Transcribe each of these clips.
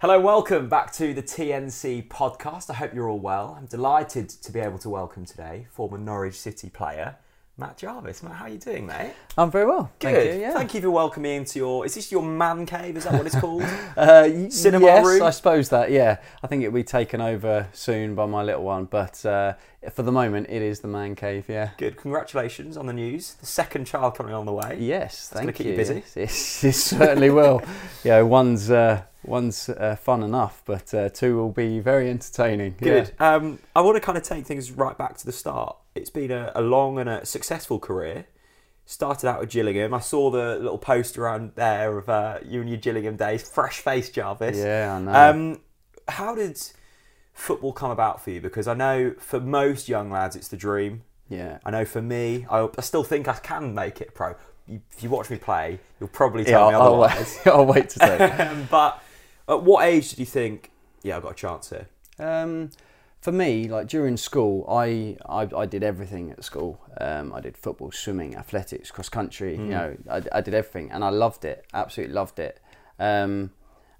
Hello, welcome back to the TNC podcast. I hope you're all well. I'm delighted to be able to welcome today former Norwich City player Matt Jarvis. Matt, how are you doing, mate? I'm very well. Good. Thank you. Yeah. Thank you for welcoming me into your. Is this your man cave? Is that what it's called? Uh, Cinema yes, room? I suppose that. Yeah, I think it'll be taken over soon by my little one, but uh, for the moment, it is the man cave. Yeah. Good. Congratulations on the news. The second child coming on the way. Yes, gonna thank keep you you. busy. Yes, it certainly will. yeah, one's uh, one's uh, fun enough, but uh, two will be very entertaining. Good. Um, I want to kind of take things right back to the start. It's been a, a long and a successful career. Started out with Gillingham. I saw the little poster around there of uh, you and your Gillingham days. Fresh face Jarvis. Yeah, I know. Um, how did football come about for you? Because I know for most young lads, it's the dream. Yeah. I know for me, I, I still think I can make it pro. You, if you watch me play, you'll probably Yeah, tell me I'll, I'll, otherwise. wait, I'll wait to say. Um, but at what age did you think, yeah, I've got a chance here? Um, for me, like during school, I, I, I did everything at school. Um, I did football, swimming, athletics, cross country. You know, I, I did everything, and I loved it. Absolutely loved it. Um,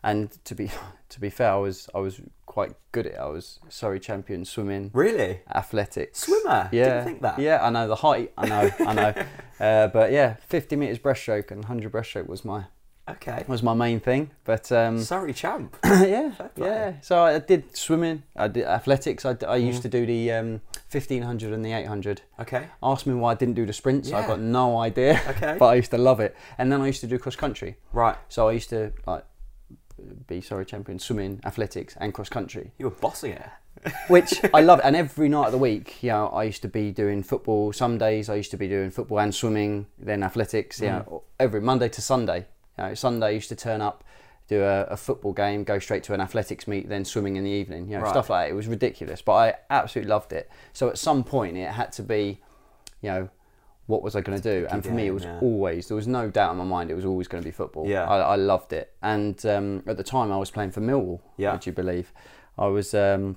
and to be to be fair, I was I was quite good at it. I was Surrey champion swimming, Really? athletics, Swimmer? Yeah, Didn't think that. Yeah, I know the height. I know, I know. Uh, but yeah, 50 meters breaststroke and 100 breaststroke was my Okay. was my main thing. But um, Surrey champ. yeah, yeah. So I did swimming. I did athletics. I, Mm. used to do the um, fifteen hundred and the eight hundred. Okay. Ask me why I didn't do the sprints. Yeah. I've got no idea. Okay. but I used to love it. And then I used to do cross country. Right. So I used to like be Surrey champion swimming, athletics, and cross country, You were bossing it. which I love. And every night of the week, you know, I used to be doing football. Some days I used to be doing football and swimming, then athletics. You Mm. know, every Monday to Sunday. Know, Sunday I used to turn up, do a, a football game, go straight to an athletics meet, then swimming in the evening. You know, Right. stuff like that. It was ridiculous, but I absolutely loved it. So at some point, it had to be, you know. What was I going to do? And for me, it was yeah. always there was no doubt in my mind it was always going to be football. Yeah. I, I loved it, and um, at the time I was playing for Millwall. Yeah. Would you believe? I was um,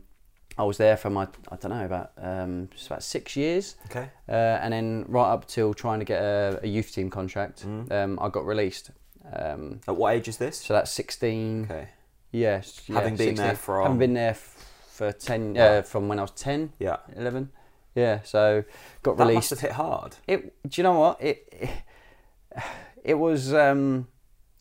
I was there for my I don't know about um, just about six years, Okay. uh, and then right up till trying to get a, a youth team contract, Mm. um, I got released. Um, At what age is this? so that's sixteen. Okay. Yes, yeah, Having been there 16. from- having been there for ten uh, from when I was 10, Yeah. 11. Yeah, so got That released. must have hit hard. It. Do you know what it? It, it was. Um,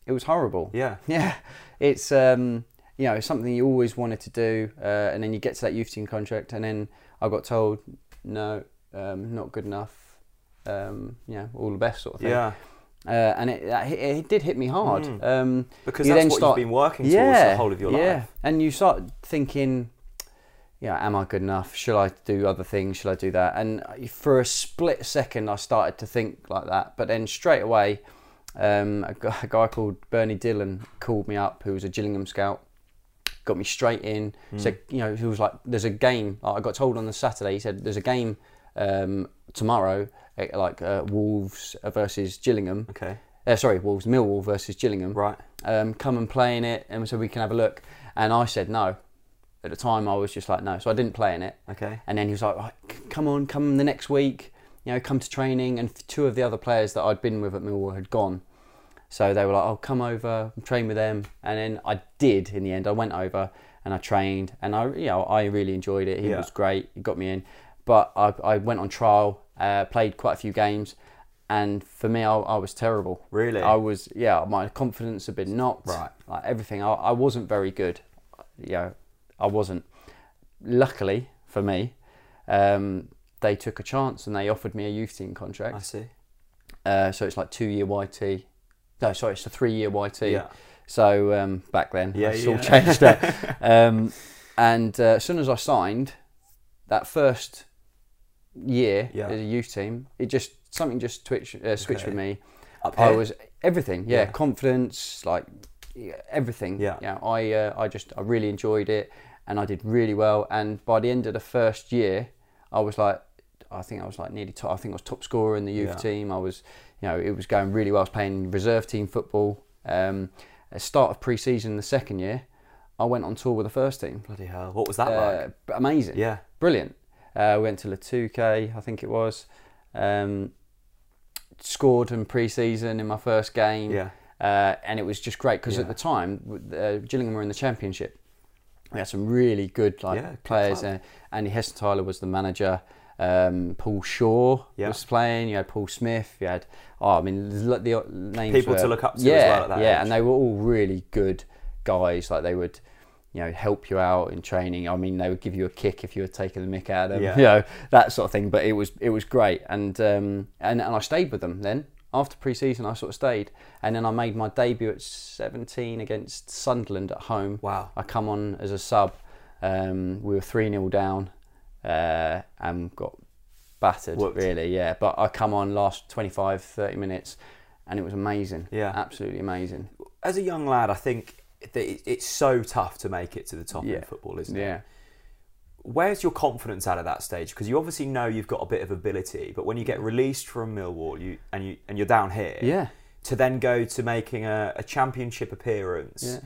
it was horrible. Yeah. Yeah, it's um, you know something you always wanted to do, uh, and then you get to that youth team contract, and then I got told no, um, not good enough. Um, you know, all the best sort of thing. Yeah. Uh, and it, it, it did hit me hard. Mm. Um, Because you that's then what start- you've been working towards yeah, the whole of your yeah. life. And you start thinking, yeah, am I good enough? Should I do other things? Should I do that? And for a split second, I started to think like that. But then straight away, um, a, guy, a guy called Bernie Dillon called me up, who was a Gillingham scout, got me straight in. Said, you know, he was like, "There's a game." I got told on the Saturday. He said, "There's a game um, tomorrow, like uh, Wolves versus Gillingham." Okay. Uh, sorry, Wolves Millwall versus Gillingham Right. um, come and play in it, and so we can have a look. And I said no. At the time, I was just like no, so I didn't play in it. Okay. And then he was like, right, "Come on, come the next week. You know, come to training." And two of the other players that I'd been with at Millwall had gone, so they were like, "Oh, come over, train with them." And then I did. In the end, I went over and I trained, and I, you know, I really enjoyed it. He Yeah. was great. He got me in, but I, I went on trial, uh, played quite a few games. And for me, I, I was terrible. Really? I was, yeah, my confidence had been knocked. Right. Like everything. I, I wasn't very good. You know, I wasn't. Luckily for me, um, they took a chance and they offered me a youth team contract. I see. Uh, so it's like two year YT. No, sorry, it's a three year YT. Yeah. So um, back then, Yeah, it's all changed. that. um, and uh, as soon as I signed, that first year Yeah. as a youth team, it just something just twitched, uh, switched Okay. with me. I was everything, yeah, Yeah. confidence, like everything. Yeah. yeah. I uh, I just I really enjoyed it, and I did really well. And by the end of the first year, I was like, I think I was like nearly top. I think I was top scorer in the youth Yeah. team. I was, you know, it was going really well. I was playing reserve team football. Um, at start of pre-season, the second year, I went on tour with the first team. Bloody hell. What was that Uh, like? amazing. Yeah. Brilliant. Uh, went to Le Touquet, I think it was. Um, scored in pre-season in my first game. Yeah. uh, and it was just great because Yeah. at the time uh, Gillingham were in the Championship. We had some really good like Yeah, players. Uh, Andy Hessenthaler was the manager. Um, Paul Shaw Yeah. was playing. You had Paul Smith. You had oh, I mean the, the names People to look up to as yeah, well at that yeah, age. and they were all really good guys. Like they would, you know, help you out in training. I mean, they would give you a kick if you were taking the mick out of them. Yeah. You know that sort of thing. But it was it was great, and um, and and I stayed with them then. After pre-season, I sort of stayed, and then I made my debut at 17 against Sunderland at home. Wow. I come on as a sub. Um, we were three 0 down, uh, and got battered Whooped. really. Yeah, but I come on last 25, 30 minutes, and it was amazing. Yeah. absolutely amazing. As a young lad, I think it's so tough to make it to the top Yeah. in football, isn't it? Yeah. Where's your confidence out of that stage? Because you obviously know you've got a bit of ability, but when you get released from Millwall, you and you and you're down here, Yeah. to then go to making a, a championship appearance Yeah.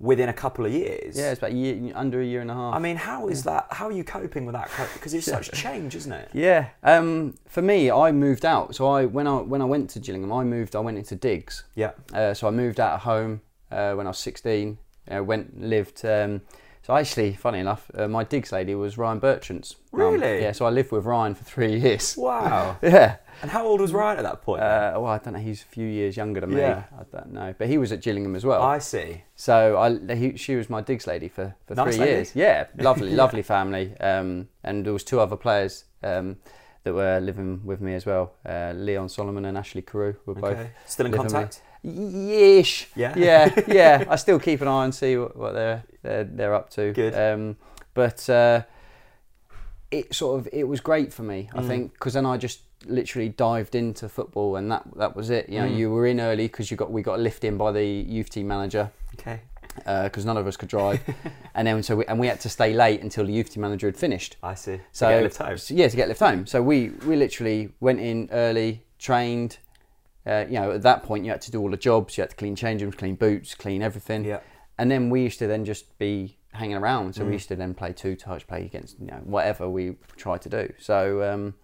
within a couple of years. Yeah, it's about a year, under a year and a half. I mean, how is that? How are you coping with that? Because it's such change, isn't it? Yeah. Um, for me, I moved out. So I when I when I went to Gillingham, I moved. I went into digs. Yeah. Uh, so I moved out of home uh, when I was 16. Uh, went lived. Um, so actually, funny enough, uh, my digs lady was Ryan Bertrand's. mum. Really? yeah. So I lived with Ryan for three years. Wow. Yeah. and how old was Ryan at that point? Uh, well, I don't know. He's a few years younger than me. Yeah. I don't know, but he was at Gillingham as well. I see. So I, he, she was my digs lady for, for Nice three lady. years. Yeah, lovely, lovely family. Um, and there was two other players um, that were living with me as well. Uh, Leon Solomon and Ashley Carew were both Okay. Still in living with me. contact? Yeah? Yeah, yeah. I still keep an eye and see what, what they're, they're they're up to. Good. Um, but uh, it sort of it was great for me. Mm. I think because then I just literally dived into football and that that was it. You know, Mm. you were in early because you got we got a lift in by the youth team manager Okay. because none of us could drive, and then so we, and we had to stay late until the youth team manager had finished. I see. So to get lift home. so, yeah, to get lift home. So we we literally went in early, trained. Uh, you know, at that point you had to do all the jobs. You had to clean change rooms, clean boots, clean everything. Yeah. And then we used to then just be hanging around. So Mm. we used to then play two touch, play against you know whatever we tried to do. So um,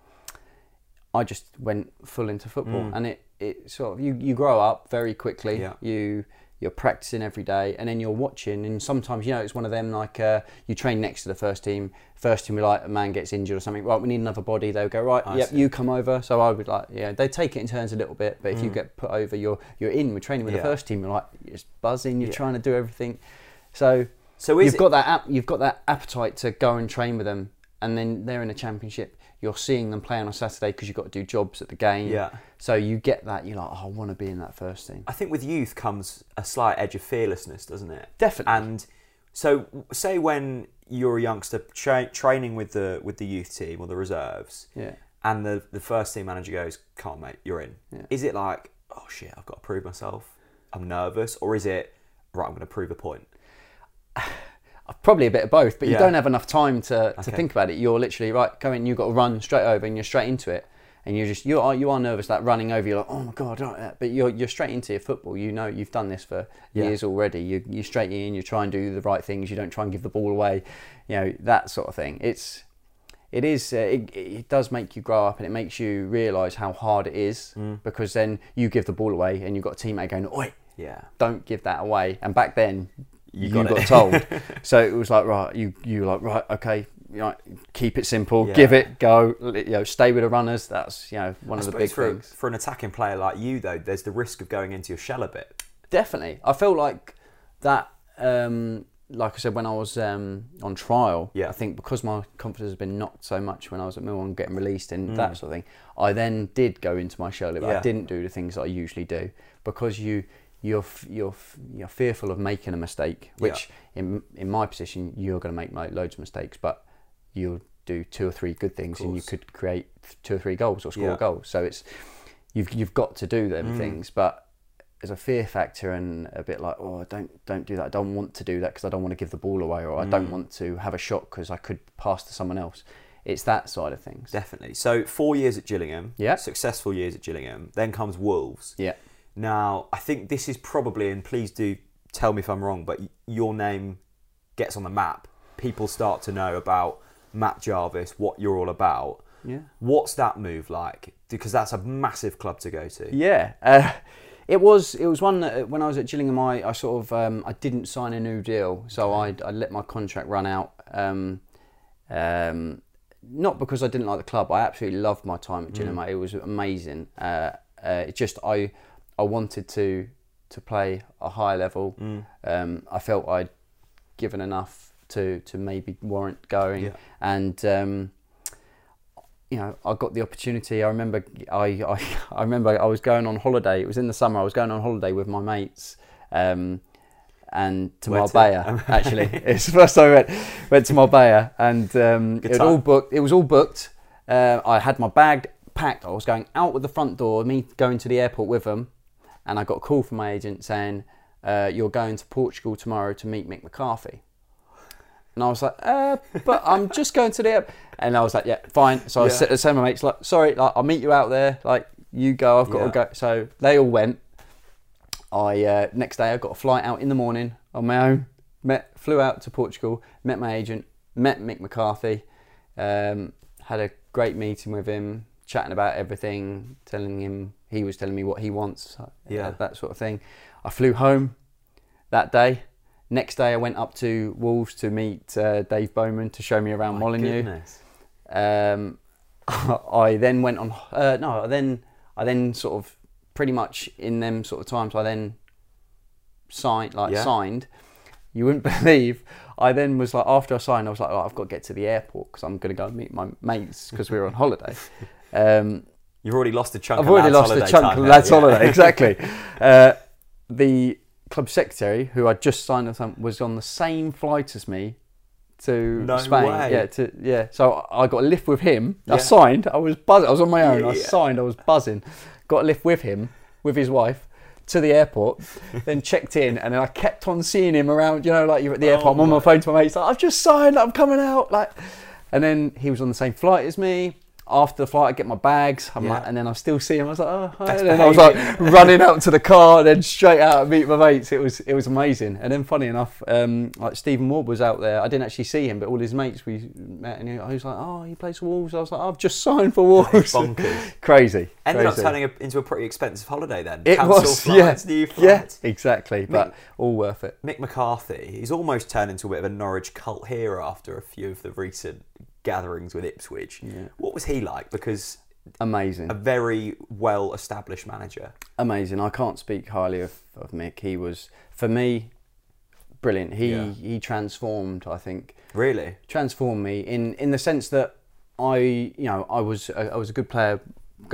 I just went full into football, Mm. and it it sort of you you grow up very quickly. Yeah. You you're practicing every day, and then you're watching, and sometimes you know it's one of them like uh, you train next to the first team. First team, like a man gets injured or something. Right, we need another body. They'll go right. I yep, see. you come over. So I would like yeah. They take it in turns a little bit, but if you Mm. get put over, you're you're in. We're training with Yeah. the first team. You're like you're just buzzing. You're Yeah. trying to do everything. So So you've it, got that ap- you've got that appetite to go and train with them, and then they're in a championship. You're seeing them play on a Saturday because you've got to do jobs at the game. Yeah. So you get that. You're like, oh, I want to be in that first team. I think with youth comes a slight edge of fearlessness, doesn't it? Definitely. And so, say when you're a youngster tra- training with the with the youth team or the reserves, yeah. and the the first team manager goes, "Come on, mate, you're in." Yeah. Is it like, "Oh shit, I've got to prove myself. I'm nervous," or is it, "Right, I'm going to prove a point"? Probably a bit of both, but you Yeah. don't have enough time to, to Okay. think about it. You're literally right, go in, you've got to run straight over, and you're straight into it. And you're just you are you are nervous that running over. You're like, oh my god, right, but you're you're straight into your football. You know you've done this for Yeah. years already. You you straight in. You try and do the right things. You don't try and give the ball away. You know that sort of thing. It's it is uh, it, it does make you grow up and it makes you realise how hard it is Mm. because then you give the ball away and you've got a teammate going, oi, Yeah. don't give that away. And back then, You you, got got, told. so it was like, right, you you were like, right, okay, you know, keep it simple, Yeah. give it, go, you know, stay with the runners. That's you know one I of the big for, things. for an attacking player like you, though, there's the risk of going into your shell a bit. Definitely, I felt like that. Um, like I said, when I was um, on trial, Yeah. I think because my confidence has been knocked so much when I was at Millwall and getting released and Mm. that sort of thing, I then did go into my shell. a bit. Yeah. I didn't do the things that I usually do because you you're you're you're fearful of making a mistake, which in in my position you're going to make like, loads of mistakes, but you'll do two or three good things and you could create two or three goals or score Yeah. a goal. So it's you've you've got to do them Mm. things, but there's a fear factor and a bit like oh don't don't do that. I don't want to do that because I don't want to give the ball away or I don't Mm. want to have a shot because I could pass to someone else. It's that side of things. Definitely. So four years at Gillingham. Yeah. Successful years at Gillingham. Then comes Wolves. Yeah. Now, I think this is probably, and please do tell me if I'm wrong, but your name gets on the map. People start to know about Matt Jarvis, what you're all about. Yeah. What's that move like? Because that's a massive club to go to. Yeah, uh, It was it was one that uh, when I was at Gillingham, I, I sort of um, I didn't sign a new deal, so I I let my contract run out. Um, um, not because I didn't like the club. I absolutely loved my time at Gillingham. It was amazing. Uh, uh, it just I I wanted to to play a high level. Um, I felt I'd given enough to to maybe warrant going, Yeah. and um, you know I got the opportunity. I remember I, I I remember I was going on holiday. It was in the summer. I was going on holiday with my mates. Um, and to Where to? Actually, it's the first time I went, went to Marbella, and um, it was all booked. It was all booked. Uh, I had my bag packed. I was going out with the front door, me going to the airport with them, and I got a call from my agent saying, uh, "You're going to Portugal tomorrow to meet Mick McCarthy." And I was like, uh, "But I'm just going to the airport." And I was like, "Yeah, fine." So I Yeah. said to my mates, "Like, sorry, like, I'll meet you out there. Like, you go. I've got Yeah. to go." So they all went. I uh, next day I got a flight out in the morning on my own. Met, flew out to Portugal, met my agent, met Mick McCarthy, um, had a great meeting with him, chatting about everything, telling him he was telling me what he wants, uh, Yeah. that sort of thing. I flew home that day. Next day I went up to Wolves to meet uh, Dave Bowman to show me around My Molyneux. Um, I then went on. Uh, no, I then I then sort of pretty much in them sort of times. I then signed like Yeah. signed. You wouldn't believe. I then was like after I signed, I was like, oh, I've got to get to the airport because I'm going to go and meet my mates because we were on holiday. Um, You've already lost a chunk. I've already lost a chunk of lads' yeah. holiday. Exactly. uh, the club secretary, who I just signed with, was on the same flight as me to No Spain. way. Yeah, to yeah. So I got a lift with him. I signed. I was buzzing. I was on my own. I Yeah. signed. I was buzzing. Got a lift with him, with his wife. To the airport, then checked in, and then I kept on seeing him around. You know, like you're at the airport. I'm on my my- phone to my mates. Like, I've just signed. I'm coming out. Like, and then he was on the same flight as me. After the flight, I get my bags, I'm Yeah. like, and then I still see him. I was like, oh, hi. And I was like running out to the car, and then straight out and meet my mates. It was it was amazing. And then, funny enough, um, like Stephen Ward was out there. I didn't actually see him, but all his mates we met, and he, he was like, oh, he plays for Wolves. I was like, I've just signed for Wolves. bonkers. crazy. Ended up turning a, into a pretty expensive holiday then. It Cancel was, flights, yeah, new yeah, exactly. But all worth it. Mick McCarthy, he's almost turned into a bit of a Norwich cult hero after a few of the recent gatherings with Ipswich. Yeah. What was he like? Because Amazing. a very well established manager. amazing. I can't speak highly of, of Mick. He was, for me, brilliant. He Yeah. he transformed. I think Really? transformed me in in the sense that I you know I was a, I was a good player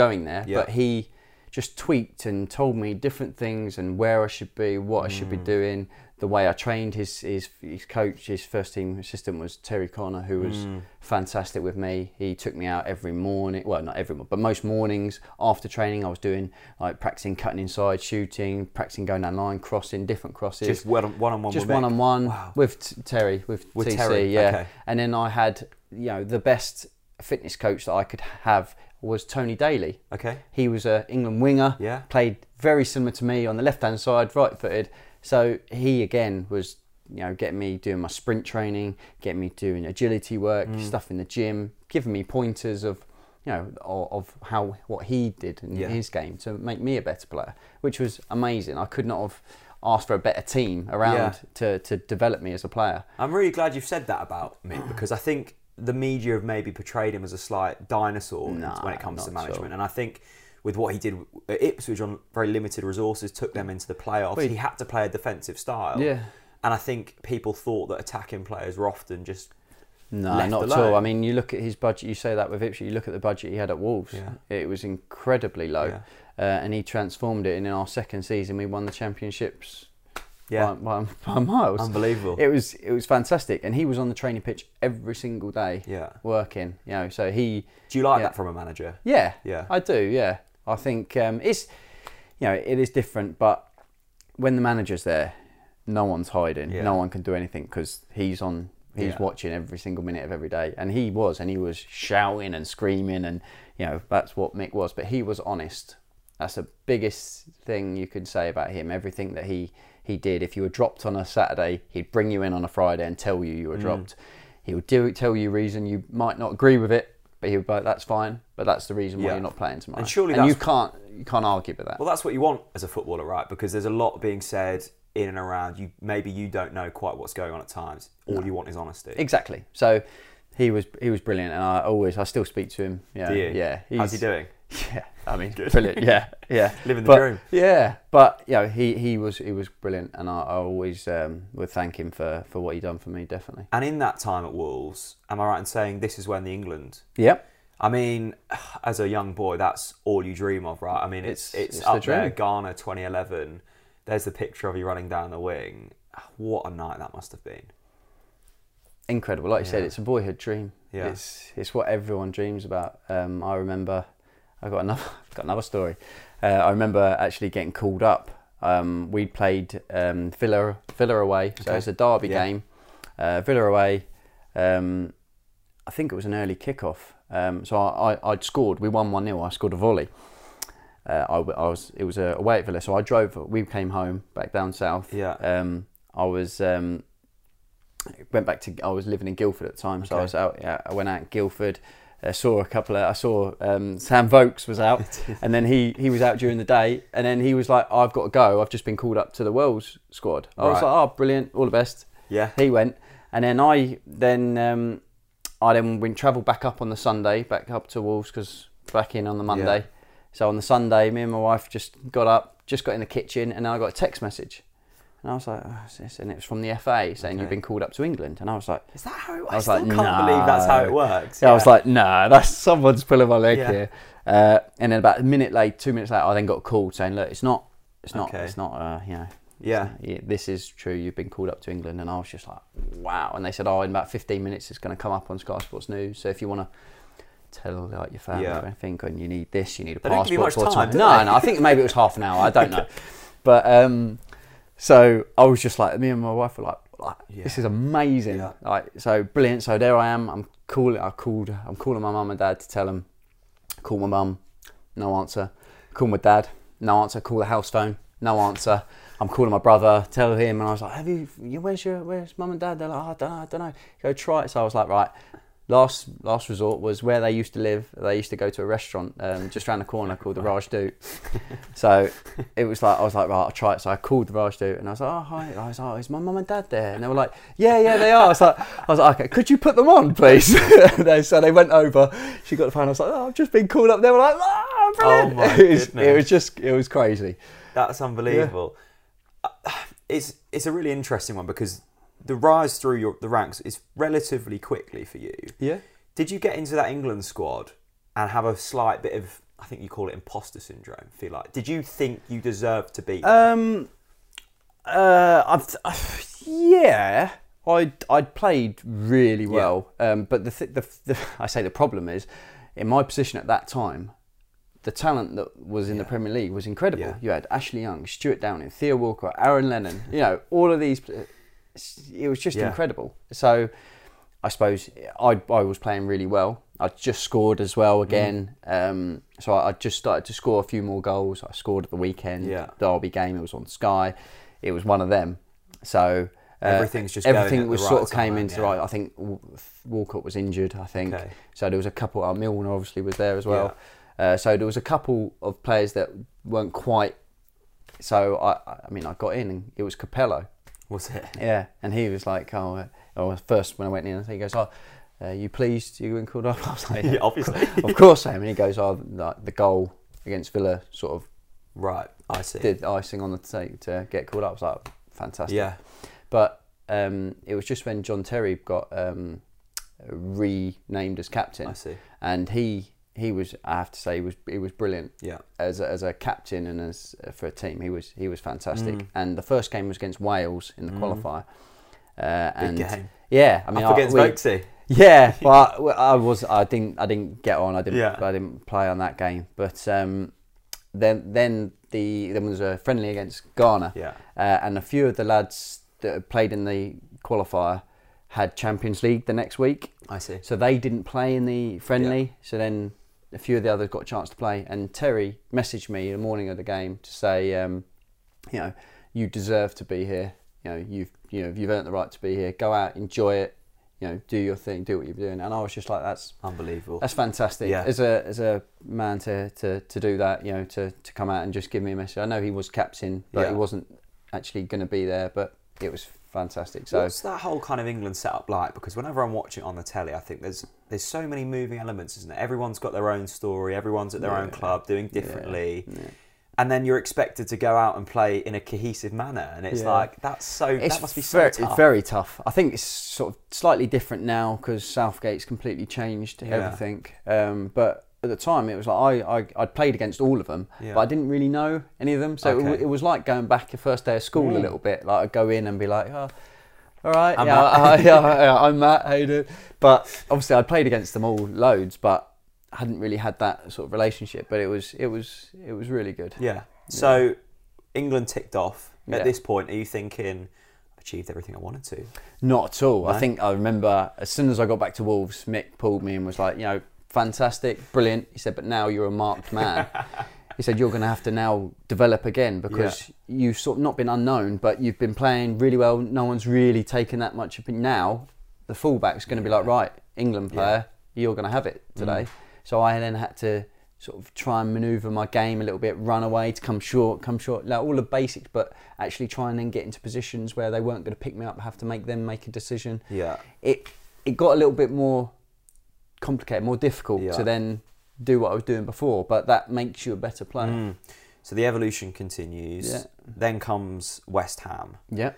going there, Yeah. but he just tweaked and told me different things and where I should be, what I should Mm. be doing. The way I trained his his his coach, his first team assistant was Terry Connor, who was Mm. fantastic with me. He took me out every morning. Well, not every morning, but most mornings after training, I was doing like practicing cutting inside, shooting, practicing going down line, crossing, different crosses Just one on one just with one on one Wow. with Terry with, With TC, Terry, yeah. okay. And then I had you know the best fitness coach that I could have was Tony Daley. Okay. He was a England winger. Yeah. Played very similar to me on the left hand side, right footed. So he again was you know getting me doing my sprint training, getting me doing agility work, Mm. stuff in the gym, giving me pointers of you know of, how what he did in Yeah. his game to make me a better player, which was amazing. I could not have asked for a better team around Yeah. to, to develop me as a player. I'm really glad you've said that about me because I think the media have maybe portrayed him as a slight dinosaur Nah, when it comes to management. And I think with what he did at Ipswich on very limited resources, took them into the playoffs. Well, he had to play a defensive style. Yeah. And I think people thought that attacking players were often just No, left not at all. I mean, you look at his budget. You say that with Ipswich. You look at the budget he had at Wolves. Yeah. It was incredibly low, Yeah. uh, and he transformed it. And in our second season, we won the championships yeah, by, by, by miles. unbelievable. It was it was fantastic, and he was on the training pitch every single day, yeah. working. You know, so he, Do you like Yeah. that from a manager? yeah, Yeah. I do. Yeah, I think um, it's, you know, it is different, but when the manager's there, no one's hiding. Yeah. No one can do anything because he's on. He's Yeah. watching every single minute of every day, and he was, and he was shouting and screaming, and you know that's what Mick was. But he was honest. That's the biggest thing you could say about him. Everything that he he did. If you were dropped on a Saturday, he'd bring you in on a Friday and tell you you Mm. were dropped. He would do tell you reason you might not agree with it, But he would be like, that's fine, but that's the reason why Yeah. you're not playing tomorrow. And surely you that's- can't you can't argue with that. Well, that's what you want as a footballer, right? Because there's a lot being said in and around you. Maybe you don't know quite what's going on at times. All you want is honesty. exactly. So he was he was brilliant, and I always I still speak to him. Yeah, Do you? yeah. How's he doing? Yeah, I mean, brilliant. Yeah, yeah. Living the But- dream. Yeah, but you know, he, he was he was brilliant, and I, I always um, would thank him for, for what he done for me. Definitely. And in that time at Wolves, am I right in saying this is when the England? Yep. I mean, as a young boy, that's all you dream of, right? I mean, it's It's- it's, it's the up there. Ghana 2011. There's the picture of you running down the wing. What a night that must have been. Incredible. Like you said, it's a boyhood dream. Yeah. It's it's what everyone dreams about. Um, I remember. I got another I got another story. Uh, I remember actually getting called up. Um, we played um, Villa Villa away, so Okay. it's a derby Yeah. game. Uh, Villa away. Um, I think it was an early kickoff. Um, so I, I I'd scored. We won one 0 I scored a volley. Uh, I, I was it was a away at Villa, so I drove. We came home back down south. Yeah. Um, I was um, went back to. I was living in Guildford at the time, so I was out. Yeah, I went out in Guildford. Uh, saw a couple of. I saw um, Sam Vokes was out, and then he he was out during the day, and then he was like, "I've got to go. I've just been called up to the Wales squad." I was like, "Oh, brilliant! All the best." Yeah. He went, and then I then um, I then went travelled back up on the Sunday, back up to Wolves because back in on the Monday. Yeah. So on the Sunday, me and my wife just got up, just got in the kitchen, and I got a text message, and I was like, oh, this? and it was from the FA saying you've been called up to England, and I was like, Is that how it works? I was I like, still can't believe that's how it works. yeah, I was like, nah, that's someone's pulling my leg Yeah. here. Uh, and then about a minute later, two minutes later, I then got called saying, look, it's not, it's not, Okay. it's not, uh, you know, yeah. yeah, this is true. You've been called up to England, and I was just like, wow. And they said, oh, in about 15 minutes, it's going to come up on Sky Sports News. So if you want to tell like your family Yeah. or anything, and you need this, you need a They don't give you passport. much time, no, no. I think maybe it was half an hour. I don't know. But um, so I was just like, me and my wife were like, like Yeah. this is amazing. Yeah. Like so brilliant. So there I am. I'm calling. I called. I'm calling my mum and dad to tell them. Call my mum, no answer. Call my dad, no answer. Call the house phone, no answer. I'm calling my brother, tell him, and I was like, "Have you? you- Where's your? Where's mum and dad?" They're like, oh, "I don't know, I don't know." Go try it. So I was like, "Right." Last last resort was where they used to live. They used to go to a restaurant um, just around the corner called the Raj Doot. So it was like I was like, right, I'll try it. So I called the Raj Doot and I was like, oh hi. I was like, oh, is my mum and dad there? And they were like, yeah, yeah, they are. I was like, I was like, okay, could you put them on, please? they, so they went over. She got the phone. I was like, oh, I've just been called up. They were like, ah, brilliant. Oh, my it, was, goodness. it was just, it was crazy. That's unbelievable. Uh, It's it's a really interesting one because the rise through your, the ranks is relatively quickly for you. Yeah. Did you get into that England squad and have a slight bit of I think you call it imposter syndrome? Feel like did you think you deserved to be? Um, uh, I've, I've, yeah, I'd, I'd played really well. Um, but the, th- the, the, I say the problem is, in my position at that time, the talent that was in the Premier League was incredible. Yeah. You had Ashley Young, Stuart Downing, Theo Walcott, Aaron Lennon. You know, all of these. It was just Yeah. incredible. So, I suppose I, I was playing really well. I just scored as well again. Um, so I, I just started to score a few more goals. I scored at the weekend. Yeah. Derby game. It was on Sky. It was one of them. So uh, Everything's just everything was right sort of came into the yeah. right. I think Walcott was injured. I think Okay. so. There was a couple. Uh, Milner obviously was there as well. Uh, so there was a couple of players that weren't quite. So I, I- I mean, I got in and it was Capello. Was it? Yeah, and he was like, "Oh, uh, oh first when I went in, he goes, oh, uh, you pleased you been called up?" I was like, Yeah, obviously. of course I am." And he goes, "Oh, like, the goal against Villa sort of Right, I see. did icing on the cake to get called up." I was like, "Fantastic." Yeah, But um, it was just when John Terry got um, renamed as captain, I see. and he he was I have to say he was he was brilliant Yeah, as a, as a captain and as uh, for a team. He was he was fantastic. Mm. And the first game was against Wales in the qualifier. Uh, and game. yeah, I mean, up against we- Vokesy. yeah, well, I, I was I didn't I didn't get on. I didn't Yeah. I didn't play on that game. But um, then then the there was a friendly against Ghana. Yeah. Uh, and a few of the lads that played in the qualifier had Champions League the next week. I see. So they didn't play in the friendly. So then a few of the others got a chance to play. And Terry messaged me in the morning of the game to say, um, you know, you deserve to be here. You know, you've you know you've earned the right to be here. Go out, enjoy it. you know, do your thing, do what you're doing. And I was just like, that's Unbelievable. that's fantastic. Yeah. As a as a man to, to, to do that, you know, to, to come out and just give me a message. I know he was captain, but Yeah. he wasn't actually going to be there. But it was fantastic. So What's that whole kind of England setup like? Because whenever I'm watching it on the telly, I think there's there's so many moving elements, isn't it? Everyone's got their own story. Everyone's at their own club doing differently, yeah. and then you're expected to go out and play in a cohesive manner. And it's Yeah. like that's so it's that must be so very, tough. It's very tough. I think it's sort of slightly different now because Southgate's completely changed Yeah. everything. Um, but at the time, it was like I, I I'd played against all of them, Yeah. but I didn't really know any of them. So it, Okay. it was like going back the first day of school a little bit. Like I'd go in and be like, oh, all right, I'm yeah, Matt." I, yeah, yeah, I'm Matt. How you doing? But obviously, I'd played against them all loads, but hadn't really had that sort of relationship. But it was it was it was really good. yeah. So England ticked off. At Yeah. this point, are you thinking achieved everything I wanted to? Not at all. No? I think I remember as soon as I got back to Wolves, Mick pulled me and was like, you know, fantastic, brilliant. He said, but now you're a marked man. he said, you're going to have to now develop again because you've sort of not been unknown, but you've been playing really well. No one's really taken that much of it. Now, the fullback's going to be like, right, England player, you're going to have it mm. today. So I then had to sort of try and manoeuvre my game a little bit, run away to come short, come short, like all the basics, but actually try and then get into positions where they weren't going to pick me up, have to make them make a decision. Yeah. It it got a little bit more complicated, more difficult Yeah. to then do what I was doing before, but that makes you a better player. Mm. So the evolution continues. Yeah. Then comes West Ham. Yeah.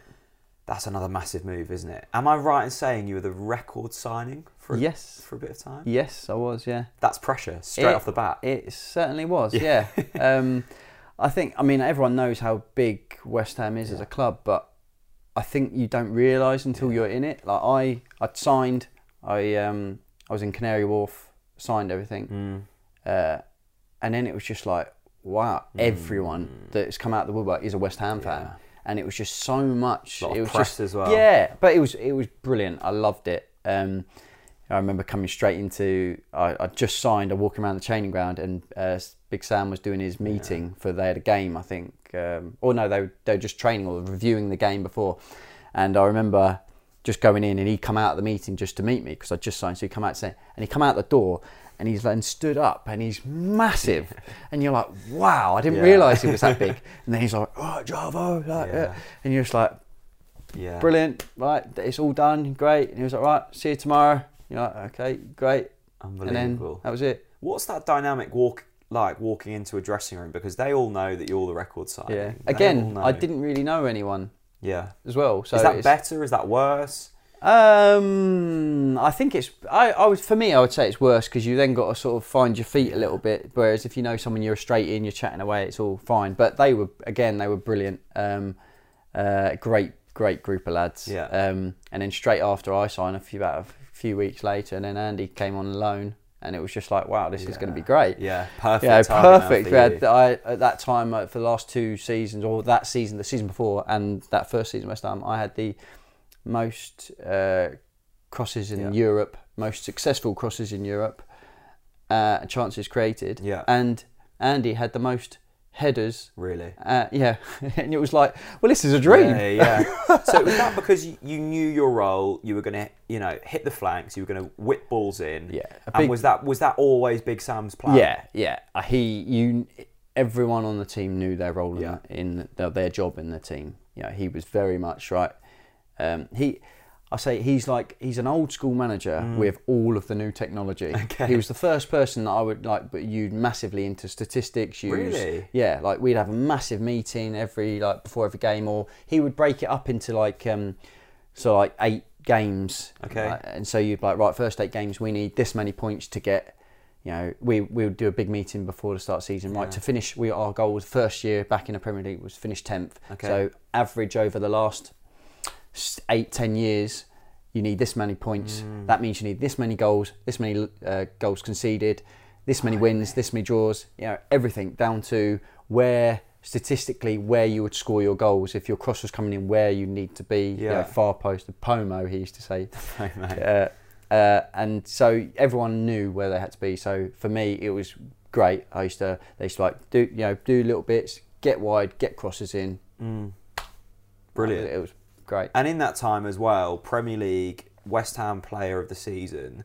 That's another massive move, isn't it? Am I right in saying you were the record signing for a, Yes. for a bit of time? Yes, I was. Yeah. That's pressure straight It- off the bat. It certainly was, yeah. um, I think, I mean, everyone knows how big West Ham is as a club, but I think you don't realise until you're in it. Like I, I'd signed, I, um, I was in Canary Wharf, signed everything, Mm. uh, and then it was just like, wow, everyone that's come out of the woodwork is a West Ham fan, Yeah. and it was just so much. It was just, as well. Yeah, but it was it was brilliant. I loved it. Um, I remember coming straight into. I, I just signed. I walking around the training ground, and uh, Big Sam was doing his meeting for they had a game, I think, um, or no, they they were just training or reviewing the game before. And I remember just going in, and he'd come out of the meeting just to meet me because I just signed. So he'd come out and he come out the door, and he's then stood up, and he's massive, and you're like, wow, I didn't Yeah. realise he was that big. And then he's like, oh, Javo, like, Yeah. yeah. and you're just like, Yeah. brilliant, right? It's all done, great. And he was like, right, see you tomorrow. You're like, okay, great. And then Unbelievable. that was it. What's that dynamic walk like walking into a dressing room because they all know that you're the record signing. Yeah. Again. I didn't really know anyone Yeah. as well. So is that better? Is that worse? Um, I think it's. I, I was for me. I would say it's worse because you then got to sort of find your feet a little bit. Whereas if you know someone, you're straight in, you're chatting away, it's all fine. But they were again, they were brilliant. Um, uh, great, great group of lads. Yeah. Um, and then straight after I signed, a few about a few weeks later, and then Andy came on loan, and it was just like, wow, this is going to be great. Yeah. Perfect. Yeah, perfect. for We had, you. I, at that time, uh, for the last two seasons, or that season, the season before, and that first season West Ham, I had the most uh, crosses in Yeah. Europe, most successful crosses in Europe, uh, chances created. Yeah. And Andy had the most headers. Really. Uh, yeah, and it was like, well, this is a dream. Yeah, yeah. so was that because you, knew your role? You were going to, you know, hit the flanks. You were going to whip balls in. Yeah, a And big- was that was that always Big Sam's plan? Yeah, yeah. Uh, He, you, everyone on the team knew their role Yeah. in, in their, their job in the team. You know, he was very much right. Um, he, I say, he's like he's an old school manager with all of the new technology. Mm. Okay. He was the first person that I would like, but you massively into statistics. Use, Really? Yeah, like we'd have a massive meeting every like before every game, or he would break it up into like um, so like eight games. Okay. Like, and so you'd like right first eight games we need this many points to get you know we we would do a big meeting before the start of season right to finish we our goal was first year back in the Premier League was finish 10th Okay. so average over the last eight ten years you need this many points Mm. that means you need this many goals this many uh, goals conceded this many wins this many draws you know everything down to where statistically where you would score your goals if your cross was coming in where you need to be you know, far post the pomo he used to say uh, uh, and so everyone knew where they had to be. So for me, it was great. I used to they used to like do you know do little bits, get wide, get crosses in. Mm. Brilliant. It was great. And in that time as well, Premier League West Ham Player of the Season.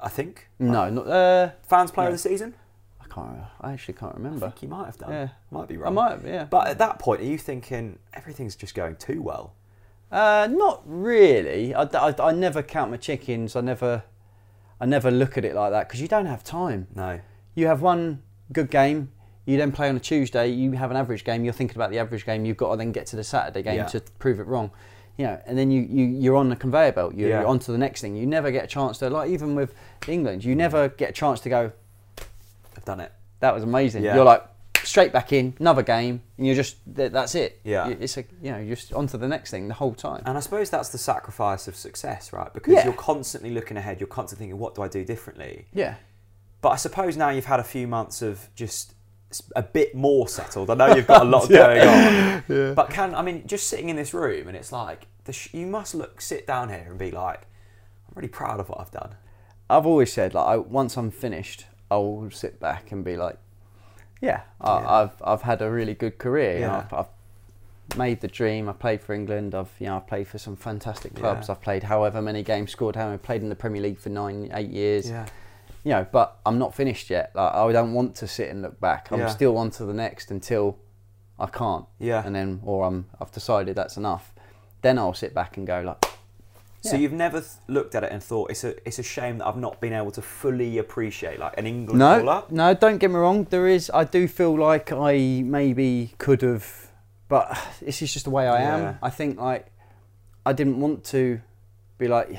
I think No, not. Uh, fans Player No. of the Season. I can't. I actually can't I remember. think he might have done. Yeah. might be right. I might. have, Yeah. But at that point, are you thinking everything's just going too well? Uh, not really. I, I, I never count my chickens. I never, I never look at it like that because you don't have time. No. You have one good game. You then play on a Tuesday. You have an average game. You're thinking about the average game. You've got to then get to the Saturday game Yeah. to prove it wrong. You know, and then you, you you're on the conveyor belt. You're, Yeah. you're on to the next thing. You never get a chance to like even with England. You never get a chance to go. I've done it. That was amazing. Yeah. You're like straight back in another game, and you're just th- that's it. Yeah. It's a you know you're just on to the next thing the whole time. And I suppose that's the sacrifice of success, right? Because Yeah. you're constantly looking ahead. You're constantly thinking, what do I do differently? Yeah. But I suppose now you've had a few months of just a bit more settled. I know you've got a lot Yeah. going on. But can I mean just sitting in this room and it's like the sh- you must look sit down here and be like, I'm really proud of what I've done. I've always said like I, once I'm finished, I'll sit back and be like, yeah, I, Yeah. I've I've had a really good career. You know, Yeah. I've, I've made the dream. I played for England. I've you know I've played for some fantastic clubs. Yeah. I've played however many games, scored how many, played in the Premier League for nine, eight years. Yeah. You know, but I'm not finished yet. Like I don't want to sit and look back. I'm Yeah. still on to the next until I can't. Yeah. And then, or I'm I've decided that's enough. Then I'll sit back and go like, So Yeah. you've never th- looked at it and thought it's a it's a shame that I've not been able to fully appreciate like an England No, call up. no, don't get me wrong. There is. I do feel like I maybe could have, but this is just the way I Yeah. am. I think like I didn't want to be like,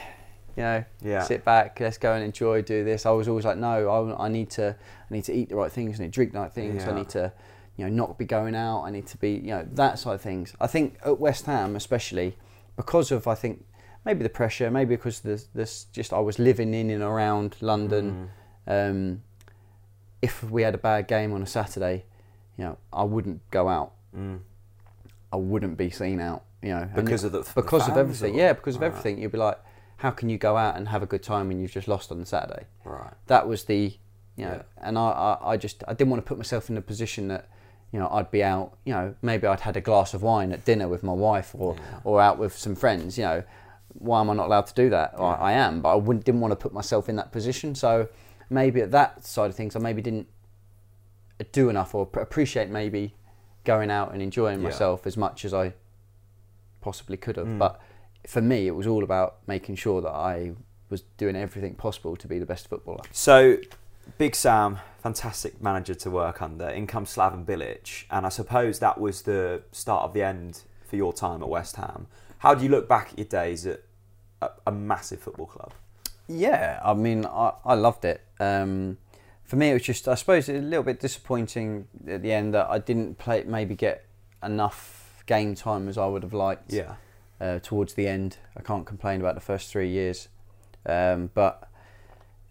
you know, Yeah. sit back, let's go and enjoy, do this. I was always like, no, I, I need to, I need to eat the right things, I need to drink the right things, I need to, you know, not be going out. I need to be, you know, that side of things. I think at West Ham, especially because of, I think maybe the pressure, maybe because there's this just I was living in and around London. Mm. Um, if we had a bad game on a Saturday, you know, I wouldn't go out. Mm. I wouldn't be seen out. You know, and Because of the- the because of everything. or- Yeah, because of everything. You'd be like, how can you go out and have a good time when you've just lost on the Saturday? Right. That was the, you know, Yeah. and I, I, I just I didn't want to put myself in a position that. You know, I'd be out. You know, maybe I'd had a glass of wine at dinner with my wife, or Yeah. or out with some friends. You know, why am I not allowed to do that? Well, I am, but I wouldn't, didn't want to put myself in that position. So maybe at that side of things, I maybe didn't do enough or appreciate maybe going out and enjoying Yeah. myself as much as I possibly could have. Mm. But for me, it was all about making sure that I was doing everything possible to be the best footballer. So, Big Sam, fantastic manager to work under. In comes Slaven Bilic, and I suppose that was the start of the end for your time at West Ham. How do you look back at your days at a, a massive football club? Yeah, I mean, I, I loved it. Um, for me, it was just, I suppose, a little bit disappointing at the end that I didn't play, maybe get enough game time as I would have liked. Yeah, uh, towards the end. I can't complain about the first three years, um, but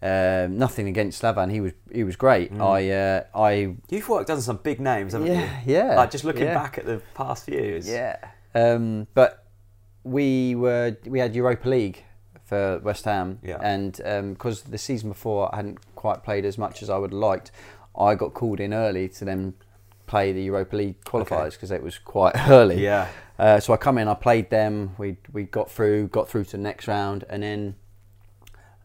um, nothing against Slaven. He was he was great. Mm. I uh, I you've worked under some big names, haven't yeah you? yeah Like just looking yeah, back at the past few years. yeah. Um, but we were we had Europa League for West Ham, Yeah. and because the season before I hadn't quite played as much as I would have liked, I got called in early to then play the Europa League qualifiers because it was quite early. yeah, Uh, so I come in, I played them. We we got through, got through to the next round, and then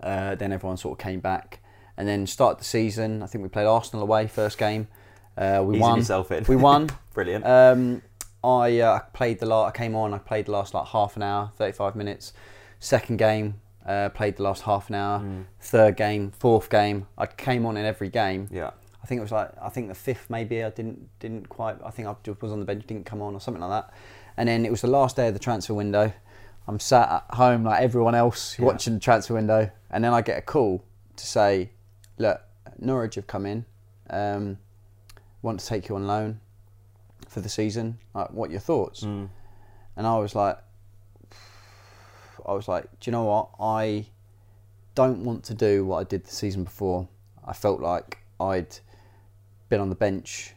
uh, then everyone sort of came back, and then started the season. I think we played Arsenal away first game. Uh, we Easing won. yourself in. We won. brilliant. Um, I uh, played the last. I came on. I played the last like half an hour, thirty-five minutes. Second game, uh, played the last half an hour. Mm. Third game, fourth game, I came on in every game. yeah, I think it was like I think the fifth maybe I didn't didn't quite I think I was on the bench didn't come on or something like that and then it was the last day of the transfer window I'm sat at home like everyone else Yeah. watching the transfer window and then I get a call to say look Norwich have come in um, want to take you on loan for the season like what are your thoughts Mm. and I was like I was like do you know what I don't want to do what I did the season before I felt like I'd been on the bench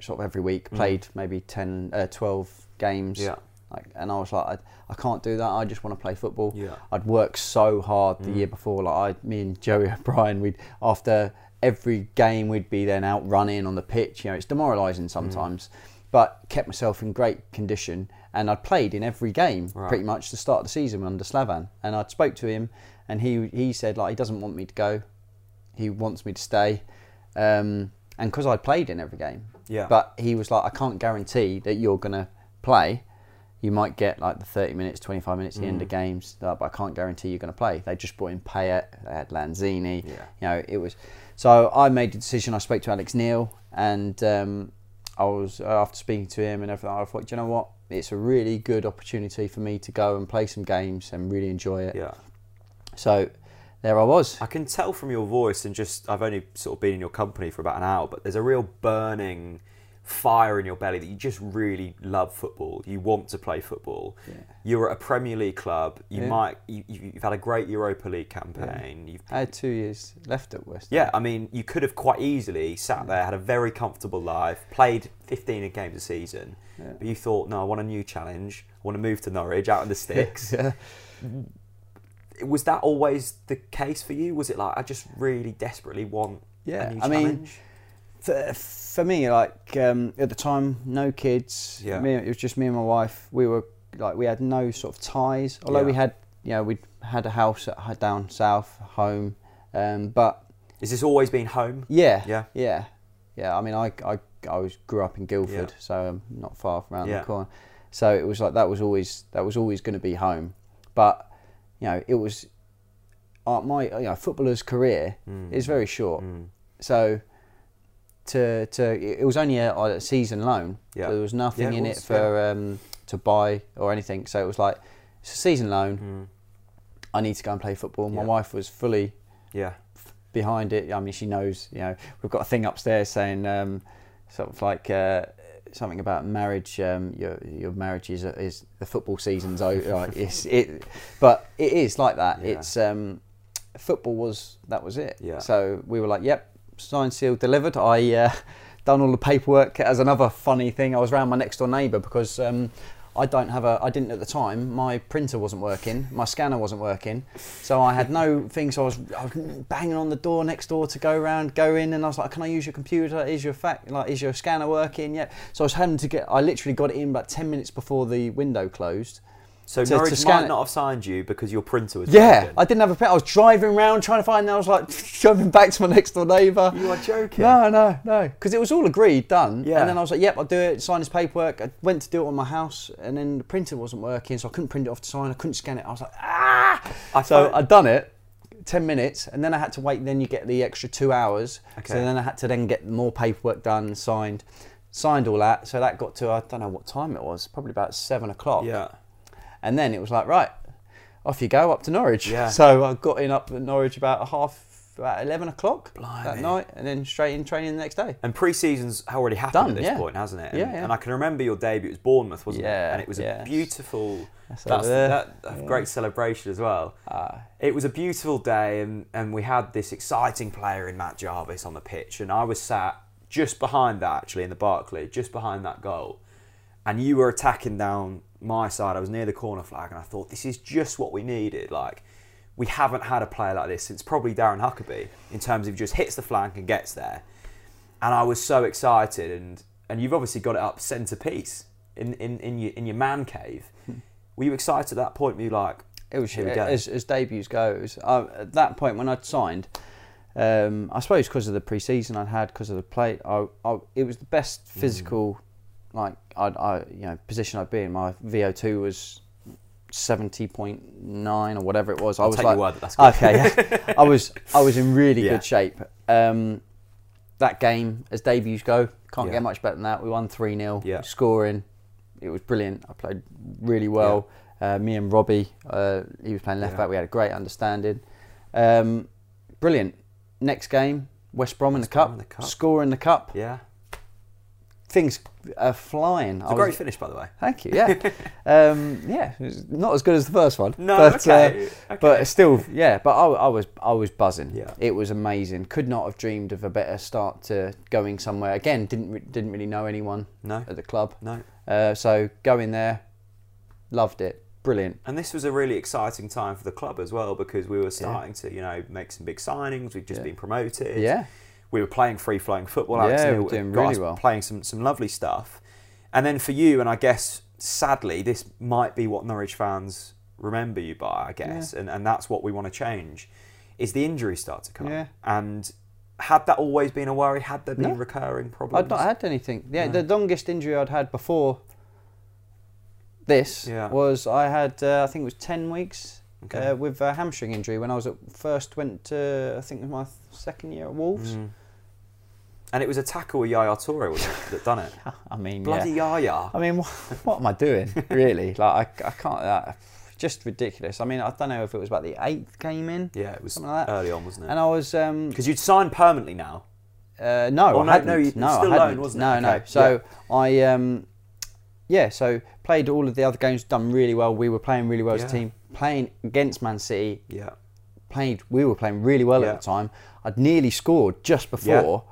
sort of every week, Mm. played maybe 10, uh, 12 games. yeah, Like, and I was like, I, I can't do that. I just want to play football. yeah. I'd worked so hard the Mm. year before. Like I, me and Joey O'Brien, we'd after every game we'd be then out running on the pitch. You know, it's demoralising sometimes. but kept myself in great condition. And I'd played in every game Right. pretty much the start of the season under Slaven. And I spoke to him, and he he said like he doesn't want me to go, he wants me to stay, um, and because I'd played in every game. Yeah. But he was like, I can't guarantee that you're gonna play. You might get like the 30 minutes, 25 minutes at the end Mm. of games, uh, but I can't guarantee you're going to play. They just brought in Payet, they had Lanzini. Yeah. You know, it was. So I made the decision. I spoke to Alex Neil, and um, I was uh, after speaking to him and everything. I thought, "Do you know what? It's a really good opportunity for me to go and play some games and really enjoy it. Yeah. So there I was. I can tell from your voice and just I've only sort of been in your company for about an hour, but there's a real burning fire in your belly that you just really love football. You want to play football. Yeah. You're at a Premier League club. You Yeah. might you, you've had a great Europa League campaign. You've I had two years left at West. yeah, I mean, you could have quite easily sat there, had a very comfortable life, played 15 games a season, Yeah. but you thought, no, I want a new challenge. I want to move to Norwich, out in the sticks. yeah. Was that always the case for you? Was it like, I just really desperately want Yeah, a new I mean, challenge? For, for me, like um, at the time, no kids. Yeah. Me, it was just me and my wife. We were like we had no sort of ties. Although we had, you know, we had a house at, down south, home. Um, but Is this always been home? yeah, Yeah. yeah, yeah. I mean, I I, I was grew up in Guildford, Yeah. so I'm not far from around Yeah. the corner. So it was like that was always that was always going to be home. But you know, it was uh, my you know footballer's career Mm. is very short. Mm. So to to it was only a, a season loan. Yeah. There was nothing Yeah, in was, it for um, to buy or anything. So it was like it's a season loan. Mm. I need to go and play football. My Yeah. wife was fully Yeah. behind it. I mean, she knows. You know, we've got a thing upstairs saying um, sort of like. Uh, Something about marriage. Um, your your marriage is is the football season's over. Like it's it, but it is like that. Yeah. It's um, football was that was it. Yeah. So we were like, yep, signed, sealed, delivered. I uh, done all the paperwork. As another funny thing, I was around my next door neighbour because um, I don't have a. I didn't at the time. My printer wasn't working. My scanner wasn't working. So I had no thing. So I was, I was banging on the door next door to go around, go in, and I was like, "Can I use your computer? Is your fact like is your scanner working yet?" So I was having to get. I literally got it in about ten minutes before the window closed. So To- to scan might it. not have signed you because your printer was Yeah, broken. I didn't have a pen. I was driving around trying to find. I was like shoving back to my next door neighbour. You are joking. No, no, no. Because it was all agreed, done. Yeah. And then I was like, yep, I'll do it. Sign his paperwork. I went to do it on my house, and then the printer wasn't working, so I couldn't print it off to sign. I couldn't scan it. I was like, ah. I so I'd done it. 10 minutes and then I had to wait then you get the extra 2 hours okay. so then I had to then get more paperwork done signed signed all that so that got to I don't know what time it was probably about 7 o'clock Yeah. And then it was like, right, off you go up to Norwich. Yeah. So I got in up at Norwich about half, about 11 o'clock that night, and then straight in training the next day. And pre-season's already happened Done, at this yeah. point, hasn't it? And, Yeah, yeah. and I can remember your debut. It was Bournemouth, wasn't it? Yeah, And it was yeah. a beautiful. That's That's, that, a great celebration as well. Ah. It was a beautiful day, and, and we had this exciting player in Matt Jarvis on the pitch, and I was sat just behind that, actually, in the Barclay, just behind that goal. And you were attacking down my side. I was near the corner flag, and I thought, this is just what we needed. Like, we haven't had a player like this since probably Darren Huckerby, in terms of just hits the flank and gets there. And I was so excited, and, and you've obviously got it up centrepiece in, in, in, your, in your man cave. Were you excited at that point? Were you like, It was Here we go. as, as debuts goes. Uh, at that point when I'd signed, um, I suppose because of the pre-season I'd had, because of the plate, I, I, it was the best Mm. physical, like I, I, you know, position I'd be in. My VO2 was seventy point nine or whatever it was. I I'll was like, word that that's good. okay, yeah. I was, I was in really Yeah. good shape. Um, that game, as debuts go, can't Yeah. get much better than that. We won three 0 Yeah. scoring. It was brilliant. I played really well. Uh, me and Robbie, uh, he was playing left back. We had a great understanding. Um, brilliant. Next game, West Brom in the cup. in the cup. Score in the cup. yeah. Things are flying. It's a great finish, by the way. Thank you. Yeah, um, yeah. Not as good as the first one. No, but, okay, uh, okay. but still, yeah. But I, I was, I was buzzing. Yeah. It was amazing. Could not have dreamed of a better start to going somewhere. Again, didn't didn't really know anyone No, at the club. no. Uh, so going there, loved it. Brilliant. And this was a really exciting time for the club as well because we were starting to, you know, make some big signings. We'd just Yeah. been promoted. Yeah. We were playing free flowing football. Yeah, we doing really well. Playing some, some lovely stuff. And then for you, and I guess sadly, this might be what Norwich fans remember you by, I guess, and, and that's what we want to change, is the injuries start to come. Yeah. And had that always been a worry? Had there been No. recurring problems? I'd not had anything. Yeah, the longest injury I'd had before this Yeah. was I had uh, I think it was ten weeks Okay. uh, with a hamstring injury when I was at first went to I think it was my second year at Wolves. Mm. And it was a tackle with Yaya Toure wasn't it, that done it. I mean, Bloody yeah. Yaya. I mean, what, what am I doing really? Like I, I can't. Uh, just ridiculous. I mean, I don't know if it was about the eighth game in, Yeah, it was Something like that. early on, wasn't it? and I was um, Because you'd signed permanently now. Uh, no, I no, hadn't. no, you- no, it's I hadn't. loan, wasn't it? No, no. Okay, So I, um, yeah, so played all of the other games, done really well. We were playing really well as a team. Playing against Man City, Yeah. played. We were playing really well Yeah. at the time. I'd nearly scored just before.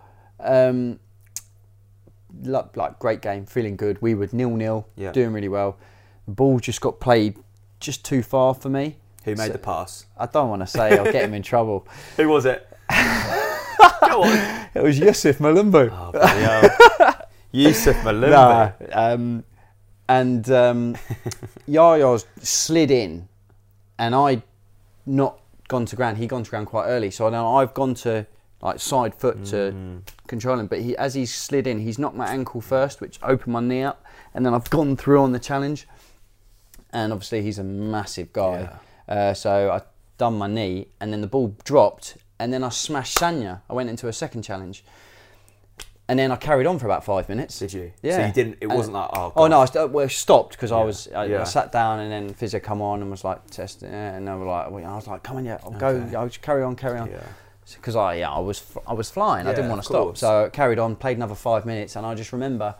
Um, lo- like great game, feeling good. We were nil nil, Yeah. doing really well. The ball just got played just too far for me. Who made So- the pass? I don't want to say I'll get him in trouble. Who was it? Go on. It was Yusuf Mulumbu. Oh. Yusuf Mulumbu. Nah, um, and um, Yaya's slid in, and I not gone to ground. He gone to ground quite early, so now I've gone to like side foot to Mm. control him. But he, as he's slid in, he's knocked my ankle first, which opened my knee up, and then I've gone through on the challenge. And obviously, he's a massive guy, uh, so I done my knee, and then the ball dropped, and then I smashed Sagna. I went into a second challenge. And then I carried on for about five minutes. Did you? Yeah. So you didn't, it wasn't like, oh, Oh God. no, I st- well, stopped because I was I, Yeah. I sat down and then physio come on and was like testing and they were like I was like come on yeah I'll Okay. go I'll just carry on carry on Yeah. Because I yeah I was I was flying. I didn't want to stop. course. so I carried on played another five minutes and I just remember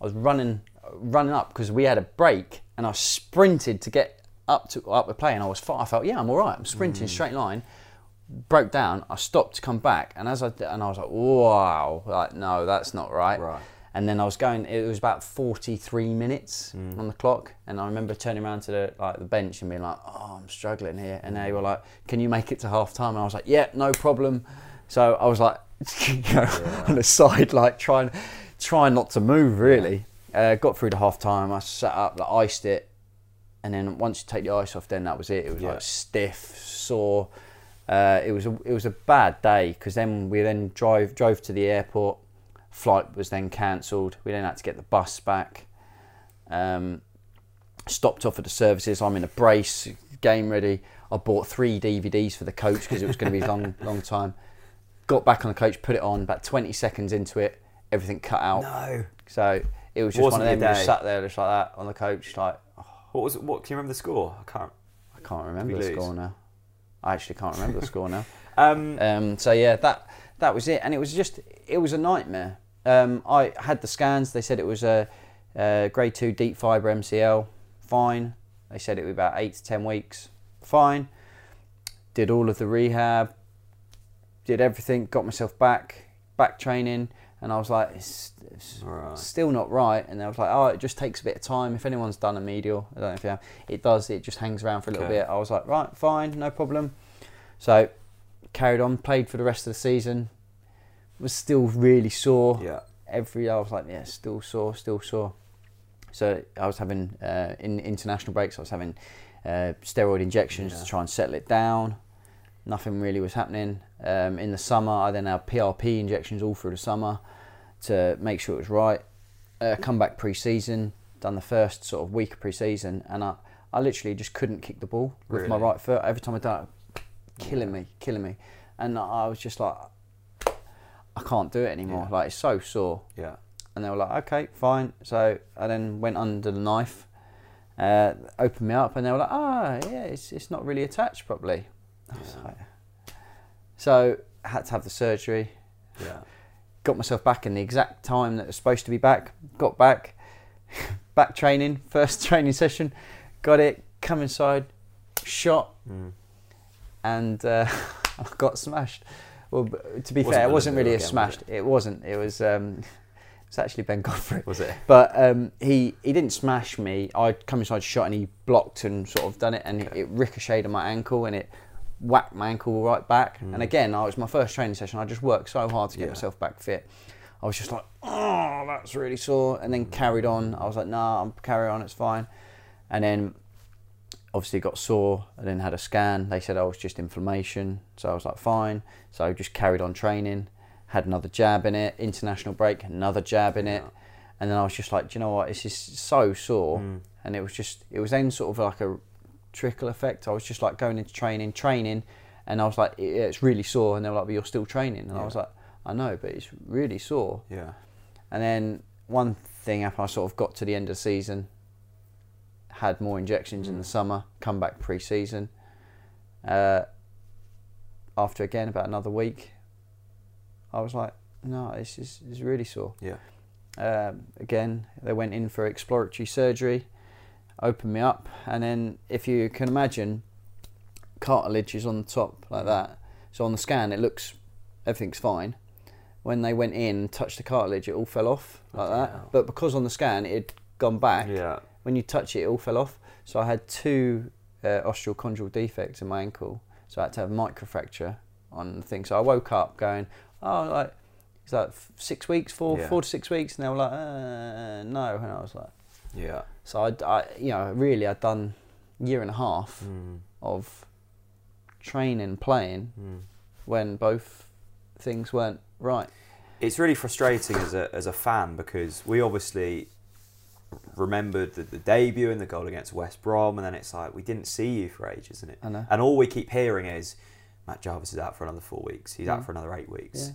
I was running running up because we had a break and I sprinted to get up to up the play and I was fi- I felt yeah I'm all right I'm Mm. sprinting straight line broke down. I stopped to come back and as I and I was like wow. Like no that's not right. Right. And then I was going. It was about forty-three minutes Mm. on the clock, and I remember turning around to the like the bench and being like, "Oh, I'm struggling here." And they were like, "Can you make it to half time?" And I was like, "Yeah, no problem." So I was like, you know, on the side, like trying, trying not to move. Really, uh, got through the half time. I sat up, like, iced it, and then once you take the ice off, then that was it. It was Yeah. like stiff, sore. Uh, it was a it was a bad day because then we then drove drove to the airport. Flight was then cancelled. We then had to get the bus back. Um, stopped off at the services. I'm in a brace, game ready. I bought three DVDs for the coach because it was going to be a long long time. Got back on the coach, put it on. About 20 seconds into it, everything cut out. No. So it was just Wasn't one of them. just sat there just like that on the coach, like What was it? What can you remember the score? I can't. I can't remember the lose? score now. I actually can't remember the score now. Um, Um, so yeah, that that was it, and it was just it was a nightmare. Um, I had the scans. They said it was a, a grade two deep fibre MCL. Fine. They said it would be about eight to ten weeks. Fine. Did all of the rehab. Did everything. Got myself back. Back training, and I was like, it's, it's Right. still not right. And I was like, oh, it just takes a bit of time. If anyone's done a medial, I don't know if you have. It does. It just hangs around for a little Okay. bit. I was like, right, fine, no problem. So carried on, played for the rest of the season. Was still really sore. yeah. Every I was like, yeah, still sore, still sore. So I was having uh, in international breaks. I was having uh, steroid injections Yeah. to try and settle it down. Nothing really was happening. Um, in the summer, I then had PRP injections all through the summer to make sure it was right. Uh, come back pre-season, done the first sort of week of pre-season, and I, I literally just couldn't kick the ball with my right foot. Every time I done it, killing me, killing me, and I was just like, I can't do it anymore. Yeah. Like it's so sore. Yeah. And they were like, okay, fine. So I then went under the knife, uh, opened me up, and they were like, ah, yeah, it's, it's not really attached properly. Like, so I had to have the surgery. Yeah. Got myself back in the exact time that I was supposed to be back. Got back, back training, first training session, got it, come inside, shot, Mm. and uh, I got smashed. Well, to be Wasn't fair, it wasn't really a again, was smashed. It? wasn't. It was. Um, it's actually Ben Godfrey. Was it? But um, he he didn't smash me. I come inside shot and he blocked and sort of done it and it ricocheted on my ankle and it whacked my ankle right back. And again, I was my first training session. I just worked so hard to get Yeah. myself back fit. I was just like, oh, that's really sore, and then carried on. I was like, nah, I'm carry on, it's fine. And then obviously got sore and then had a scan. They said, oh, it's just inflammation. So I was like, fine. So I just carried on training, had another jab in it, international break, another jab in it. And then I was just like, do you know what? It's just so sore. Hmm. And it was just, it was then sort of like a trickle effect. I was just like going into training, training, and I was like, "Yeah, it's really sore. And they were like, but you're still training. And I was like, I know, but it's really sore. Yeah. And then one thing happened, I sort of got to the end of the season, had more injections in the summer, come back pre season. Uh, after again about another week, I was like, no, this is, is really sore. Yeah. Um, again, they went in for exploratory surgery, opened me up, and then if you can imagine, cartilage is on the top like that. So on the scan, it looks everything's fine. When they went in touched the cartilage, it all fell off like that. But because on the scan it had gone back, Yeah. When you touch it, it all fell off. So I had two uh, osteochondral defects in my ankle, so I had to have microfracture on the thing. So I woke up going, oh, like it's like six weeks, four, Yeah. four to six weeks, and they were like, uh, no, and I was like, Yeah. so I, I, you know, really, I'd done a year and a half Mm. of training, playing, Mm. when both things weren't right. It's really frustrating as a as a fan because we obviously remembered the, the debut and the goal against West Brom, and then it's like we didn't see you for ages, isn't it? I know. And all we keep hearing is Matt Jarvis is out for another four weeks. He's Yeah. out for another eight weeks. Yeah.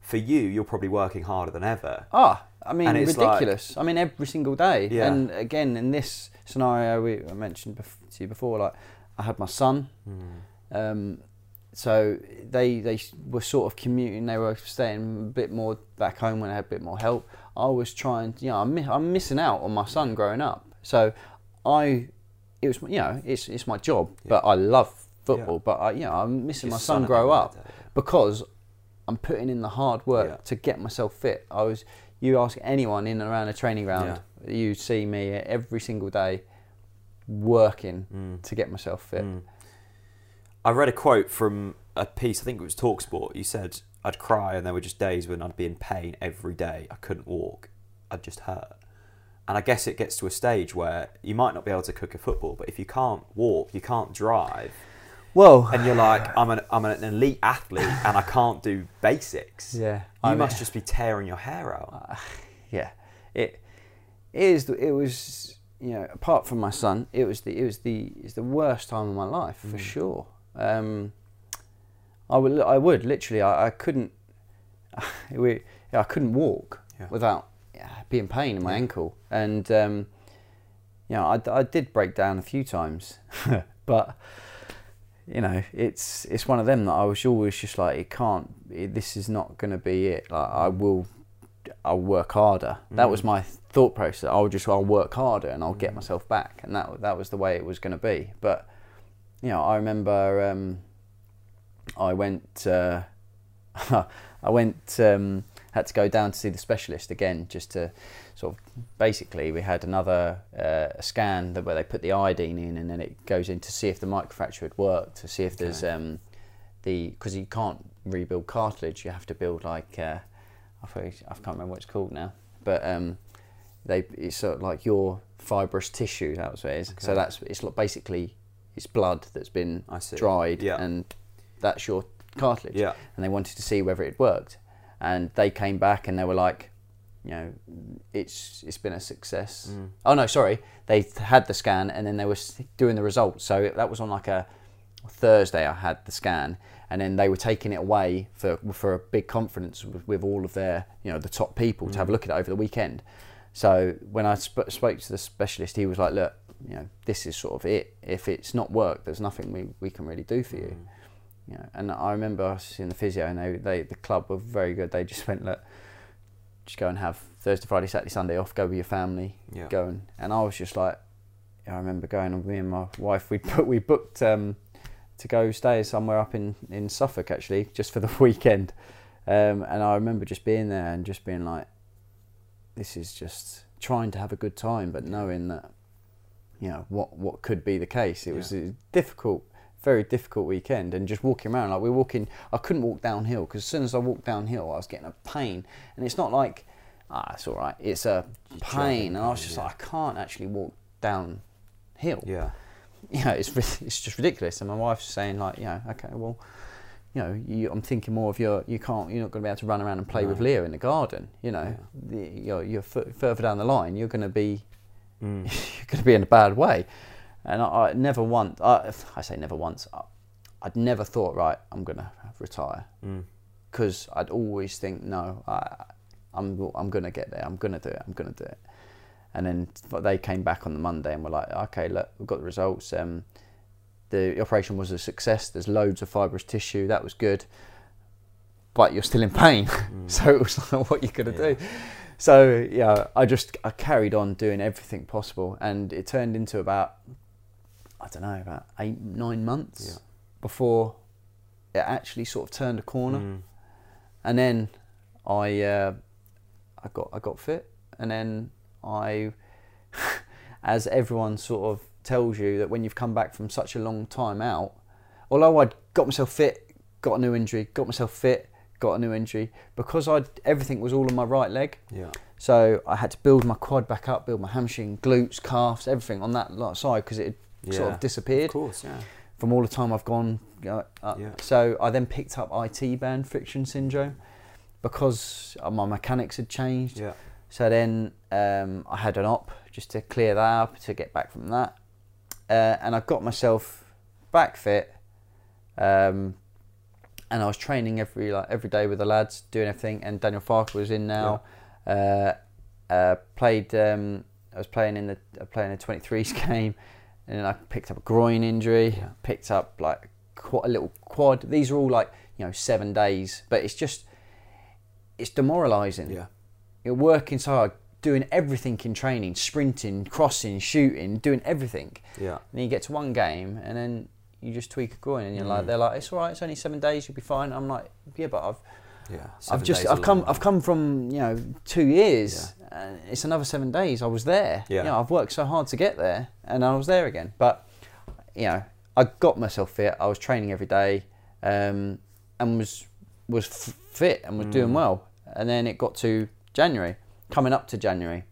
For you, you're probably working harder than ever. Ah, I mean, And it's like- ridiculous. I mean, every single day. Yeah. And again, in this scenario we I mentioned to you before, like I had my son. Um, so they they were sort of commuting. They were staying a bit more back home when I had a bit more help. I was trying. You know, I'm, mi- I'm missing out on my son growing up. So I, it was you know, it's it's my job, but I love football. Yeah. But I, you know, I'm missing Your my son son grow up yeah. because I'm putting in the hard work Yeah. to get myself fit. I was. You ask anyone in and around a training ground, you see me every single day working Mm. to get myself fit. I read a quote from a piece, I think it was Talksport. You said, I'd cry and there were just days when I'd be in pain every day. I couldn't walk. I'd just hurt. And I guess it gets to a stage where you might not be able to cook a football, but if you can't walk, you can't drive, Well, and you're like, I'm an, I'm an elite athlete and I can't do basics. Yeah, You I mean- must just be tearing your hair out. yeah, it is. the- It was you know apart from my son, it was the it was the it's the worst time of my life Mm. for sure. Um, I would I would literally I, I couldn't we, I couldn't walk Yeah. without yeah, being pain in my ankle and um, you know I, I did break down a few times, but you know, it's it's one of them that I was always just like, it can't. It, this is not going to be it. Like I will, I'll work harder. That was my thought process. I'll just I'll work harder and I'll get myself back, and that that was the way it was going to be. But you know, I remember um, I went. Uh, I went. Um, had to go down to see the specialist again, just to sort of basically we had another uh, scan that where they put the iodine in, and then it goes in to see if the microfracture had worked, to see if there's um, the because you can't rebuild cartilage, you have to build like uh, I forget- I can't remember what it's called now, but um, they it's sort of like your fibrous tissue. That's what it is. So that's it's basically it's blood that's been dried, Yeah. and that's your cartilage. Yeah. And they wanted to see whether it worked, and they came back and they were like, you know, it's it's been a success. Mm. Oh no, sorry, they had the scan and then they were doing the results. So that was on like a Thursday. I had the scan, and then they were taking it away for for a big conference with, with all of their you know the top people to have a look at it over the weekend. So when I sp- spoke to the specialist, he was like, "Look, you know, this is sort of it. If it's not worked, there's nothing we, we can really do for you." You know, and I remember I was in the physio, and they, they the club were very good. They just went, "Look, just go and have Thursday, Friday, Saturday, Sunday off. Go with your family. Yeah. Go and and I was just like, I remember going with me and my wife. We put we booked um, to go stay somewhere up in in Suffolk actually, just for the weekend. Um, and I remember just being there and just being like, this is just trying to have a good time, but knowing that, you know, what what could be the case. It was a difficult very difficult weekend, and just walking around like we're walking. I couldn't walk downhill because as soon as I walked downhill, I was getting a pain, and it's not like ah, it's all right. It's a pain, and I was just yeah. like, I can't actually walk downhill. Yeah. you know, it's it's just ridiculous. And my wife's saying like, you know, okay, well, you know, you, I'm thinking more of your, you can't, you're not going to be able to run around and play with No. Leah in the garden. You know, the, you're, you're f- further down the line, you're going to be, Mm. you're going to be in a bad way. And I, I never once, I, I say never once, I, I'd never thought, right, I'm going to retire Mm. because I'd always think, no, I, I'm, I'm going to get there. I'm going to do it. I'm going to do it. And then but they came back on the Monday and were like, okay, look, we've got the results. Um, the operation was a success. There's loads of fibrous tissue. That was good. But you're still in pain. so it was like, what are you going to Yeah. do? So, yeah, I just I carried on doing everything possible. And it turned into about, I don't know, about eight, nine months Yeah. before it actually sort of turned a corner Mm. and then I uh, I got I got fit, and then I, as everyone sort of tells you that when you've come back from such a long time out, although I'd got myself fit, got a new injury, got myself fit, got a new injury because I everything was all on my right leg. Yeah. So I had to build my quad back up, build my hamstring, glutes, calves, everything on that side because it had sort of disappeared Of course, yeah. from all the time I've gone uh. Yeah. So I then picked up IT band friction syndrome because uh, my mechanics had changed. Yeah. So then um, I had an op just to clear that up to get back from that, uh, and I got myself back fit. Um, and I was training every like every day with the lads, doing everything. And Daniel Farke was in now. Uh, uh, played. Um, I was playing in the uh, playing a 23s game, and then I picked up a groin injury. Yeah. Picked up like quite a little quad. These are all like you know seven days, but it's just it's demoralising. Yeah. You're working so hard, doing everything in training, sprinting, crossing, shooting, doing everything. Yeah. And then you get to one game, and then you just tweak a groin, and you're Mm. like, they're like, it's all right, it's only seven days, you'll be fine. I'm like, yeah, but I've Yeah. I've just I've come. I've come from you know two years and it's another seven days I was there. Yeah. you know I've worked so hard to get there and I was there again. But you know I got myself fit I was training every day um, and was was f- fit and was doing Mm. well. And then it got to January coming up to January.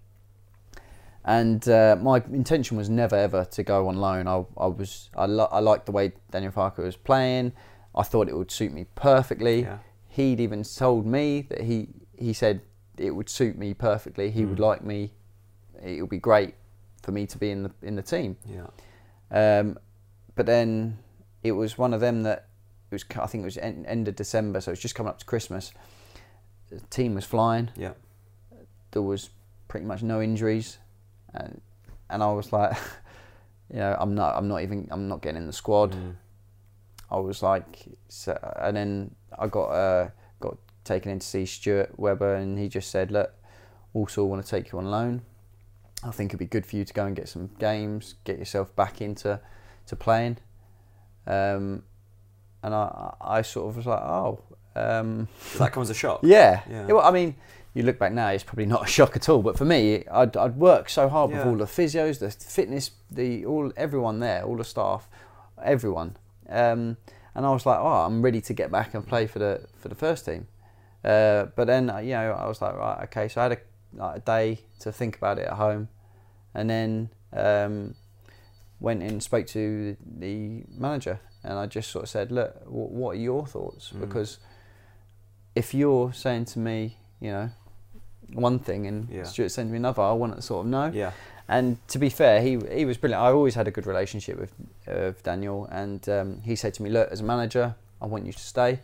And uh, my intention was never ever to go on loan. I, I was I, lo- I liked the way Daniel Farke was playing. I thought it would suit me perfectly. Yeah. he'd even told me that he he said it would suit me perfectly. He would Mm. like me. It would be great for me to be in the in the team. Yeah. Um, but then it was one of them that it was. I think it was end, end of December, so it was just coming up to Christmas. The team was flying. Yeah. There was pretty much no injuries, and and I was like, you know, I'm not. I'm not even. I'm not getting in the squad. Mm. I was like, so, and then I got uh, got taken in to see Stuart Webber, and he just said, look, also want to take you on loan. I think it'd be good for you to go and get some games, get yourself back into to playing. Um, and I, I sort of was like, oh, um, that comes as a shock? yeah. Yeah. Yeah, Well, I mean, you look back now, it's probably not a shock at all. But for me, I'd, I'd worked so hard with all the physios, the fitness, the all everyone there, all the staff, everyone, um, and I was like, oh, I'm ready to get back and play for the for the first team. Uh, but then, uh, you know, I was like, right, okay. So I had a, like, a day to think about it at home, and then um, went and spoke to the manager, and I just sort of said, look, wh- what are your thoughts? Mm. Because if you're saying to me, you know, one thing and Yeah. Stuart saying me another, I want to sort of know. Yeah. And to be fair, he he was brilliant. I always had a good relationship with with Daniel, and um, he said to me, "Look, as a manager, I want you to stay.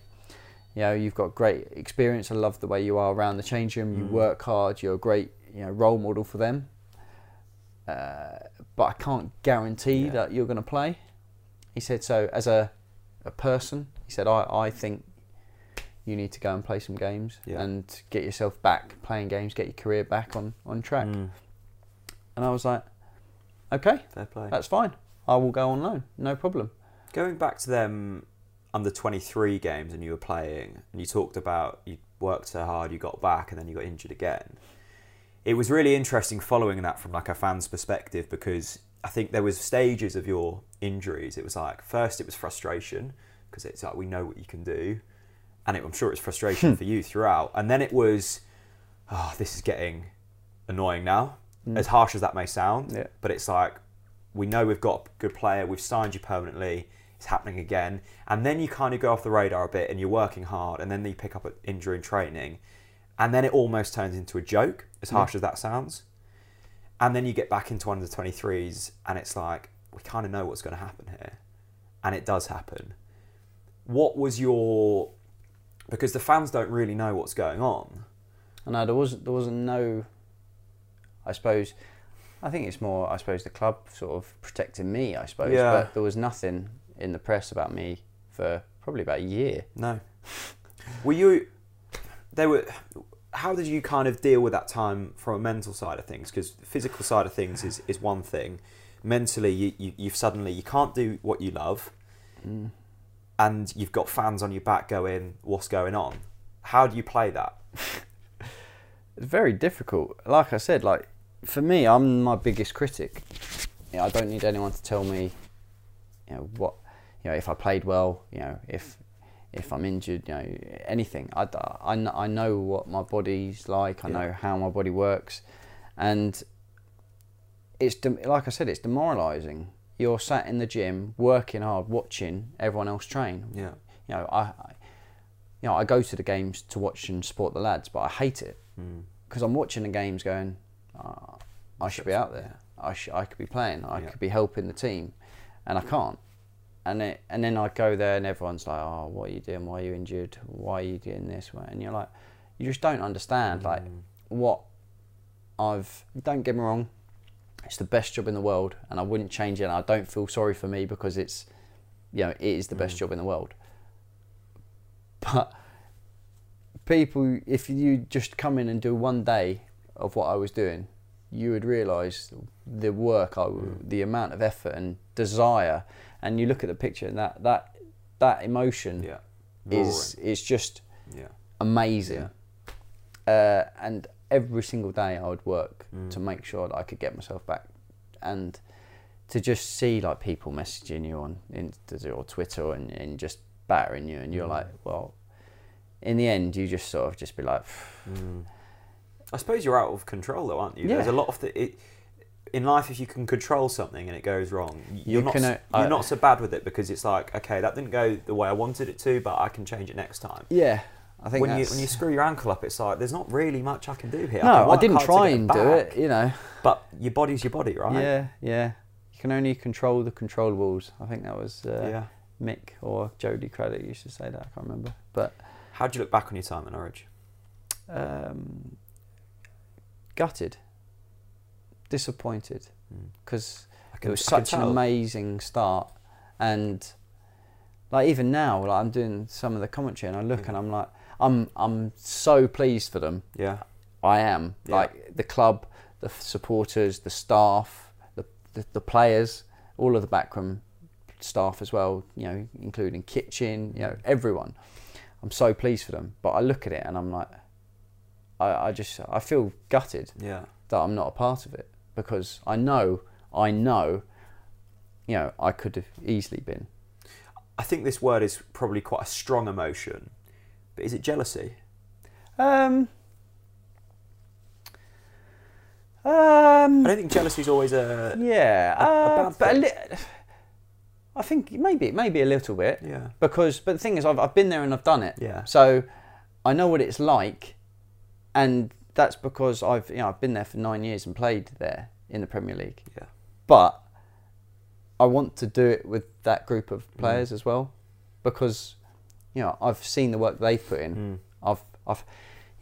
You know, you've got great experience. I love the way you are around the change room. You Mm. work hard. You're a great you know role model for them. Uh, but I can't guarantee Yeah. that you're going to play." He said, "So as a a person, he said, I I think." You need to go and play some games Yeah. and get yourself back playing games, get your career back on, on track. Mm. And I was like, okay, Fair play. that's fine. I will go on loan, no problem. Going back to them under 23 games and you were playing, and you talked about you worked so hard, you got back, and then you got injured again. It was really interesting following that from like a fan's perspective because I think there was stages of your injuries. It was like first it was frustration because it's like we know what you can do, and it, I'm sure it was frustration hmm. for you throughout. And then it was, oh, this is getting annoying now. Hmm. As harsh as that may sound, Yeah. but it's like we know we've got a good player. We've signed you permanently. It's happening again, and then you kind of go off the radar a bit, and you're working hard, and then you pick up an injury in training, and then it almost turns into a joke. As harsh as that sounds, and then you get back into under 23s and it's like we kind of know what's going to happen here and it does happen what was your because the fans don't really know what's going on I know there was there wasn't no. I suppose, I think it's more. I suppose the club sort of protecting me. I suppose, Yeah. but there was nothing in the press about me for probably about a year. no. Were you they were how did you kind of deal with that time from a mental side of things? Because the physical side of things is, is one thing. Mentally you, you, you've suddenly you can't do what you love. Mm. And you've got fans on your back going what's going on? How do you play that? It's very difficult. Like I said, like for me, I'm my biggest critic. You know, I don't need anyone to tell me, you know, what, you know, if I played well, you know, if if I'm injured, you know, anything. I, I, I know what my body's like. I Yeah. know how my body works, and it's dem- like I said, it's demoralising. You're sat in the gym working hard, watching everyone else train. yeah You know, I, I you know, I go to the games to watch and support the lads, but I hate it Mm. because I'm watching the games going, oh, I should be out there. I, sh- I could be playing. I Yeah. could be helping the team, and I can't. And it, and then I go there and everyone's like, oh, what are you doing? Why are you injured? Why are you doing this? And you're like, you just don't understand like Mm. what I've. Don't get me wrong, it's the best job in the world, and I wouldn't change it. And I don't feel sorry for me because it's, you know, it is the best job in the world. But people, if you just come in and do one day of what I was doing, you would realise the work, I, w- the amount of effort and desire, and you look at the picture and that that that emotion yeah is is just yeah amazing. Uh, and every single day I would work Mm. to make sure that I could get myself back, and to just see like people messaging you on Insta or Twitter and, and just battering you, and you're Mm. like, well, in the end, you just sort of just be like, Mm. I suppose you're out of control though, aren't you? Yeah. There's a lot of the, it, in life. If you can control something and it goes wrong, y- You you're not can, uh, you're I- not so bad with it because it's like okay, that didn't go the way I wanted it to, but I can change it next time. yeah. I think When you when you screw your ankle up, it's like there's not really much I can do here. I no, I work didn't try and do it. You know. but your body's your body, right? Yeah, yeah. You can only control the controllables. I think that was uh, yeah. Mick or Jody Craddock used to say that. I can't remember, but How do you look back on your time at Norwich? um, gutted, disappointed Mm. because I it was such an amazing start, and like even now, like I'm doing some of the commentary, and I look Yeah. and I'm like, I'm I'm so pleased for them. Yeah. I am Yeah. like the club, the supporters, the staff, the, the the players, all of the backroom staff as well. You know, including kitchen. You know, everyone. I'm so pleased for them. But I look at it and I'm like, I, I just I feel gutted Yeah. that I'm not a part of it because I know I know, you know, I could have easily been. I think this word is probably quite a strong emotion, but is it jealousy? Um. I Um. don't think jealousy is always a Yeah, a uh, bad but a li- I think maybe maybe a little bit yeah. because but the thing is I've I've been there and I've done it. Yeah. So I know what it's like, and that's because I've you know I've been there for nine years and played there in the Premier League. Yeah. But I want to do it with that group of Mm. players as well, because you know I've seen the work they've put in. Mm. I've I've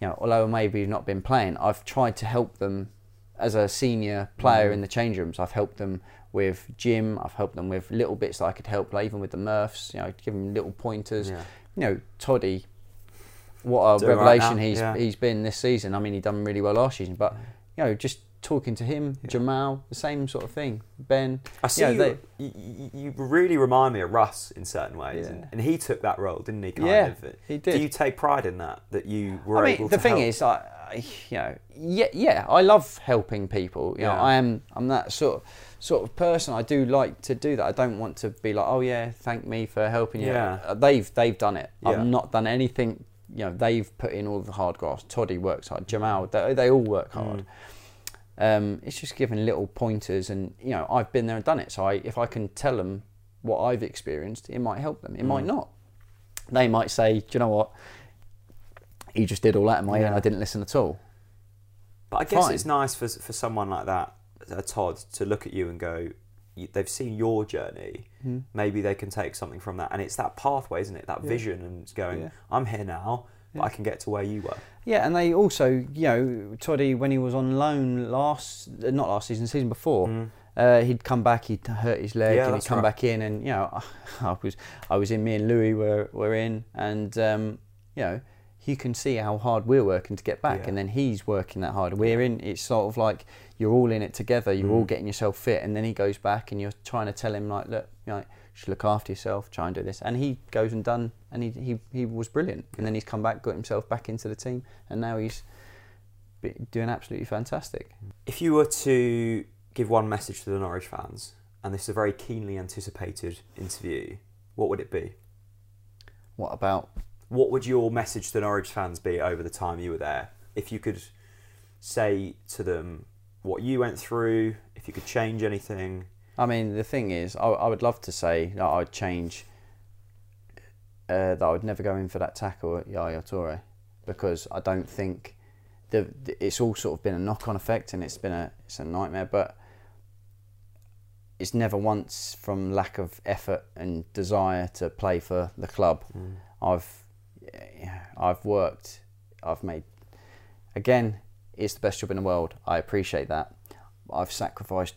you know although maybe not been playing, I've tried to help them as a senior player Mm. in the change rooms. I've helped them with gym. I've helped them with little bits that I could help, like even with the Murphs. You know, give them little pointers. Yeah. You know, Toddy. What a Doing right revelation he's yeah. he's been this season. I mean, he done really well last season, but you know, just talking to him, Yeah. Jamal, the same sort of thing. Ben, I see you, they- you, you. you really remind me of Russ in certain ways, and, Yeah. and he took that role, didn't he? Kind Yeah, of. he Do you take pride in that? That you were I mean, able the to thing help? is, I, I, you know, yeah, yeah, I love helping people. You know, Yeah. I am, I'm that sort of, sort of person. I do like to do that. I don't want to be like, oh yeah, thank me for helping you. Yeah. Uh, They've they've done it. Yeah. I've not done anything. You know, they've put in all the hard graft. Toddy works hard. Jamal, they, they all work mm. hard. Um, it's just giving little pointers, and you know, I've been there and done it. So I, if I can tell them what I've experienced, it might help them. It might mm. not. They might say, do you know what? He just did all that in my ear, and I didn't listen at all. But I guess Fine. it's nice for for someone like that, a Todd, to look at you and go, they've seen your journey. Hmm. Maybe they can take something from that, and it's that pathway, isn't it? That vision, and it's going, Yeah. I'm here now, but I can get to where you were. Yeah, and they also, you know, Toddy when he was on loan last, not last season, season before, uh, he'd come back, he'd hurt his leg, Mm. Yeah, and he'd come right. back in, and you know, I was, I was in. Me and Louis were were in, and um, you know, you can see how hard we're working to get back, Yeah. and then he's working that hard. We're in. It's sort of like you're all in it together. You're Mm. all getting yourself fit, and then he goes back, and you're trying to tell him like, look, you know, you should look after yourself, try and do this, and he goes and done, and he he, he was brilliant, and then he's come back, got himself back into the team, and now he's doing absolutely fantastic. If you were to give one message to the Norwich fans, and this is a very keenly anticipated interview, what would it be? What about What would your message to Norwich fans be over the time you were there? If you could say to them what you went through, if you could change anything. I mean, the thing is, I, I would love to say that I'd change, uh, that I would never go in for that tackle at Yaya Toure, because I don't think the, it's all sort of been a knock-on effect and it's been a it's a nightmare. But it's never once from lack of effort and desire to play for the club. I've yeah, I've worked, I've made again. It's the best job in the world. I appreciate that. I've sacrificed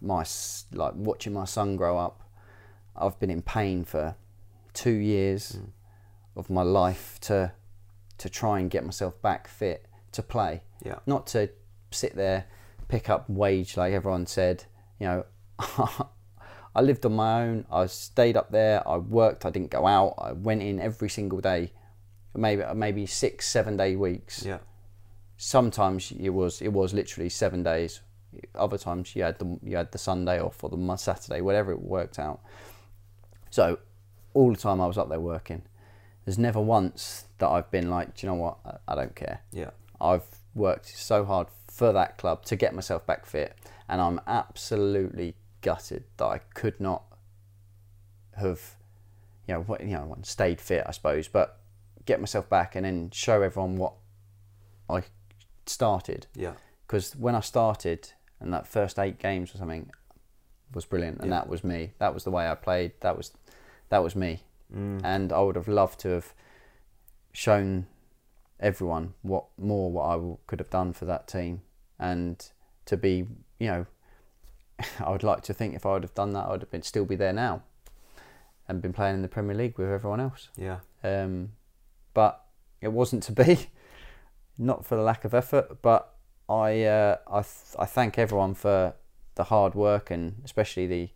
my like watching my son grow up. I've been in pain for two years hmm. of my life to to try and get myself back fit to play, Yeah. not to sit there pick up wage like everyone said. You know, I lived on my own. I stayed up there. I worked. I didn't go out. I went in every single day, maybe maybe six seven day weeks Yeah. Sometimes it was it was literally seven days. Other times you had the you had the Sunday off or the Saturday, whatever it worked out. So all the time I was up there working. There's never once that I've been like, do you know what? I, I don't care. Yeah. I've worked so hard for that club to get myself back fit, and I'm absolutely gutted that I could not have, you know, what you know, stayed fit, I suppose, but get myself back and then show everyone what I started. Yeah. Because when I started, and that first eight games or something was brilliant, and Yeah. that was me. That was the way I played. That was that was me, and I would have loved to have shown everyone what more what I w- could have done for that team, and to be, you know, I would like to think if I would have done that, I would have been still be there now, and been playing in the Premier League with everyone else. Yeah. Um, but it wasn't to be, not for the lack of effort. But I, uh, I, th- I thank everyone for the hard work and especially the,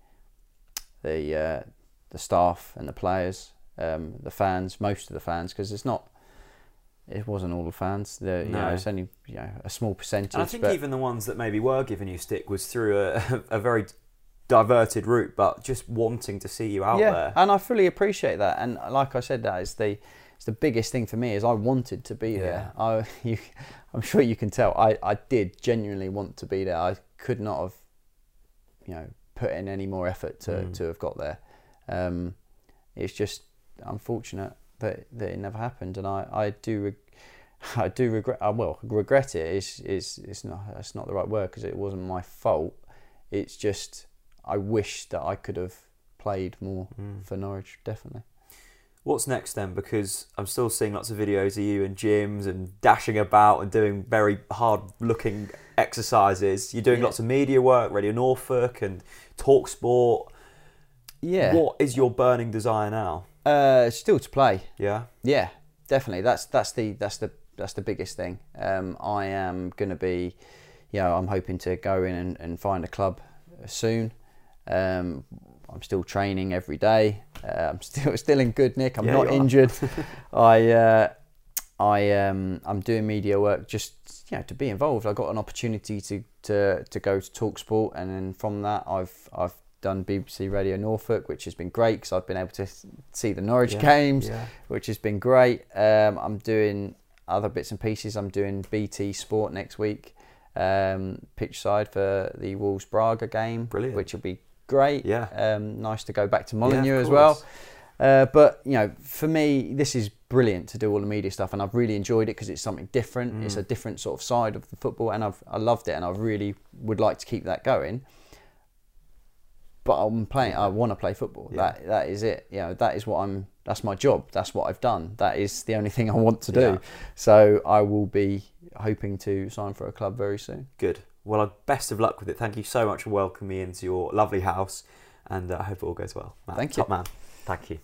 the, uh, the staff and the players, um, the fans, most of the fans, because it's not, it wasn't all the fans. The, you know, No. it's only you know, a small percentage. And I think even the ones that maybe were giving you stick was through a, a very diverted route, but just wanting to see you out yeah, there. and I fully appreciate that. And like I said, that is the it's the biggest thing for me is I wanted to be there. I you, I'm sure you can tell. I, I did genuinely want to be there. I could not have, you know, put in any more effort to, Mm. to have got there. Um, it's just unfortunate that, that it never happened, and I, I do reg- I do regret. uh, Well, regret it is is it's not that's not the right word because it wasn't my fault. It's just I wish that I could have played more Mm. for Norwich. Definitely. What's next then? Because I'm still seeing lots of videos of you in gyms and dashing about and doing very hard looking exercises. You're doing Yeah. lots of media work, Radio Norfolk and Talk Sport. Yeah. What is your burning desire now? Uh, still to play. Yeah. Yeah, definitely. That's that's the that's the that's the biggest thing. Um, I am going to be, you know, I'm hoping to go in and, and find a club soon. Um, I'm still training every day. Uh, I'm still still in good nick. I'm Yeah, not injured. I uh, I um, I'm doing media work just you know to be involved. I got an opportunity to, to, to go to Talksport, and then from that I've I've done BBC Radio Norfolk, which has been great because I've been able to see the Norwich Yeah, games, yeah. which has been great. Um, I'm doing other bits and pieces. I'm doing BT Sport next week, um, pitch side for the Wolves Braga game, Brilliant. which will be great. Yeah. Um, nice to go back to Yeah, Molineux of as well. Uh, but you know, for me, this is brilliant to do all the media stuff, and I've really enjoyed it because it's something different. Mm. It's a different sort of side of the football, and I've I loved it, and I really would like to keep that going. But I'm playing. I want to play football. Yeah. That that is it. You know, that is what I'm. That's my job. That's what I've done. That is the only thing I want to do. Yeah. So I will be hoping to sign for a club very soon. Good. Well, uh, best of luck with it. Thank you so much for welcoming me into your lovely house, and uh, I hope it all goes well. Matt, Thank you. Top man. Thank you.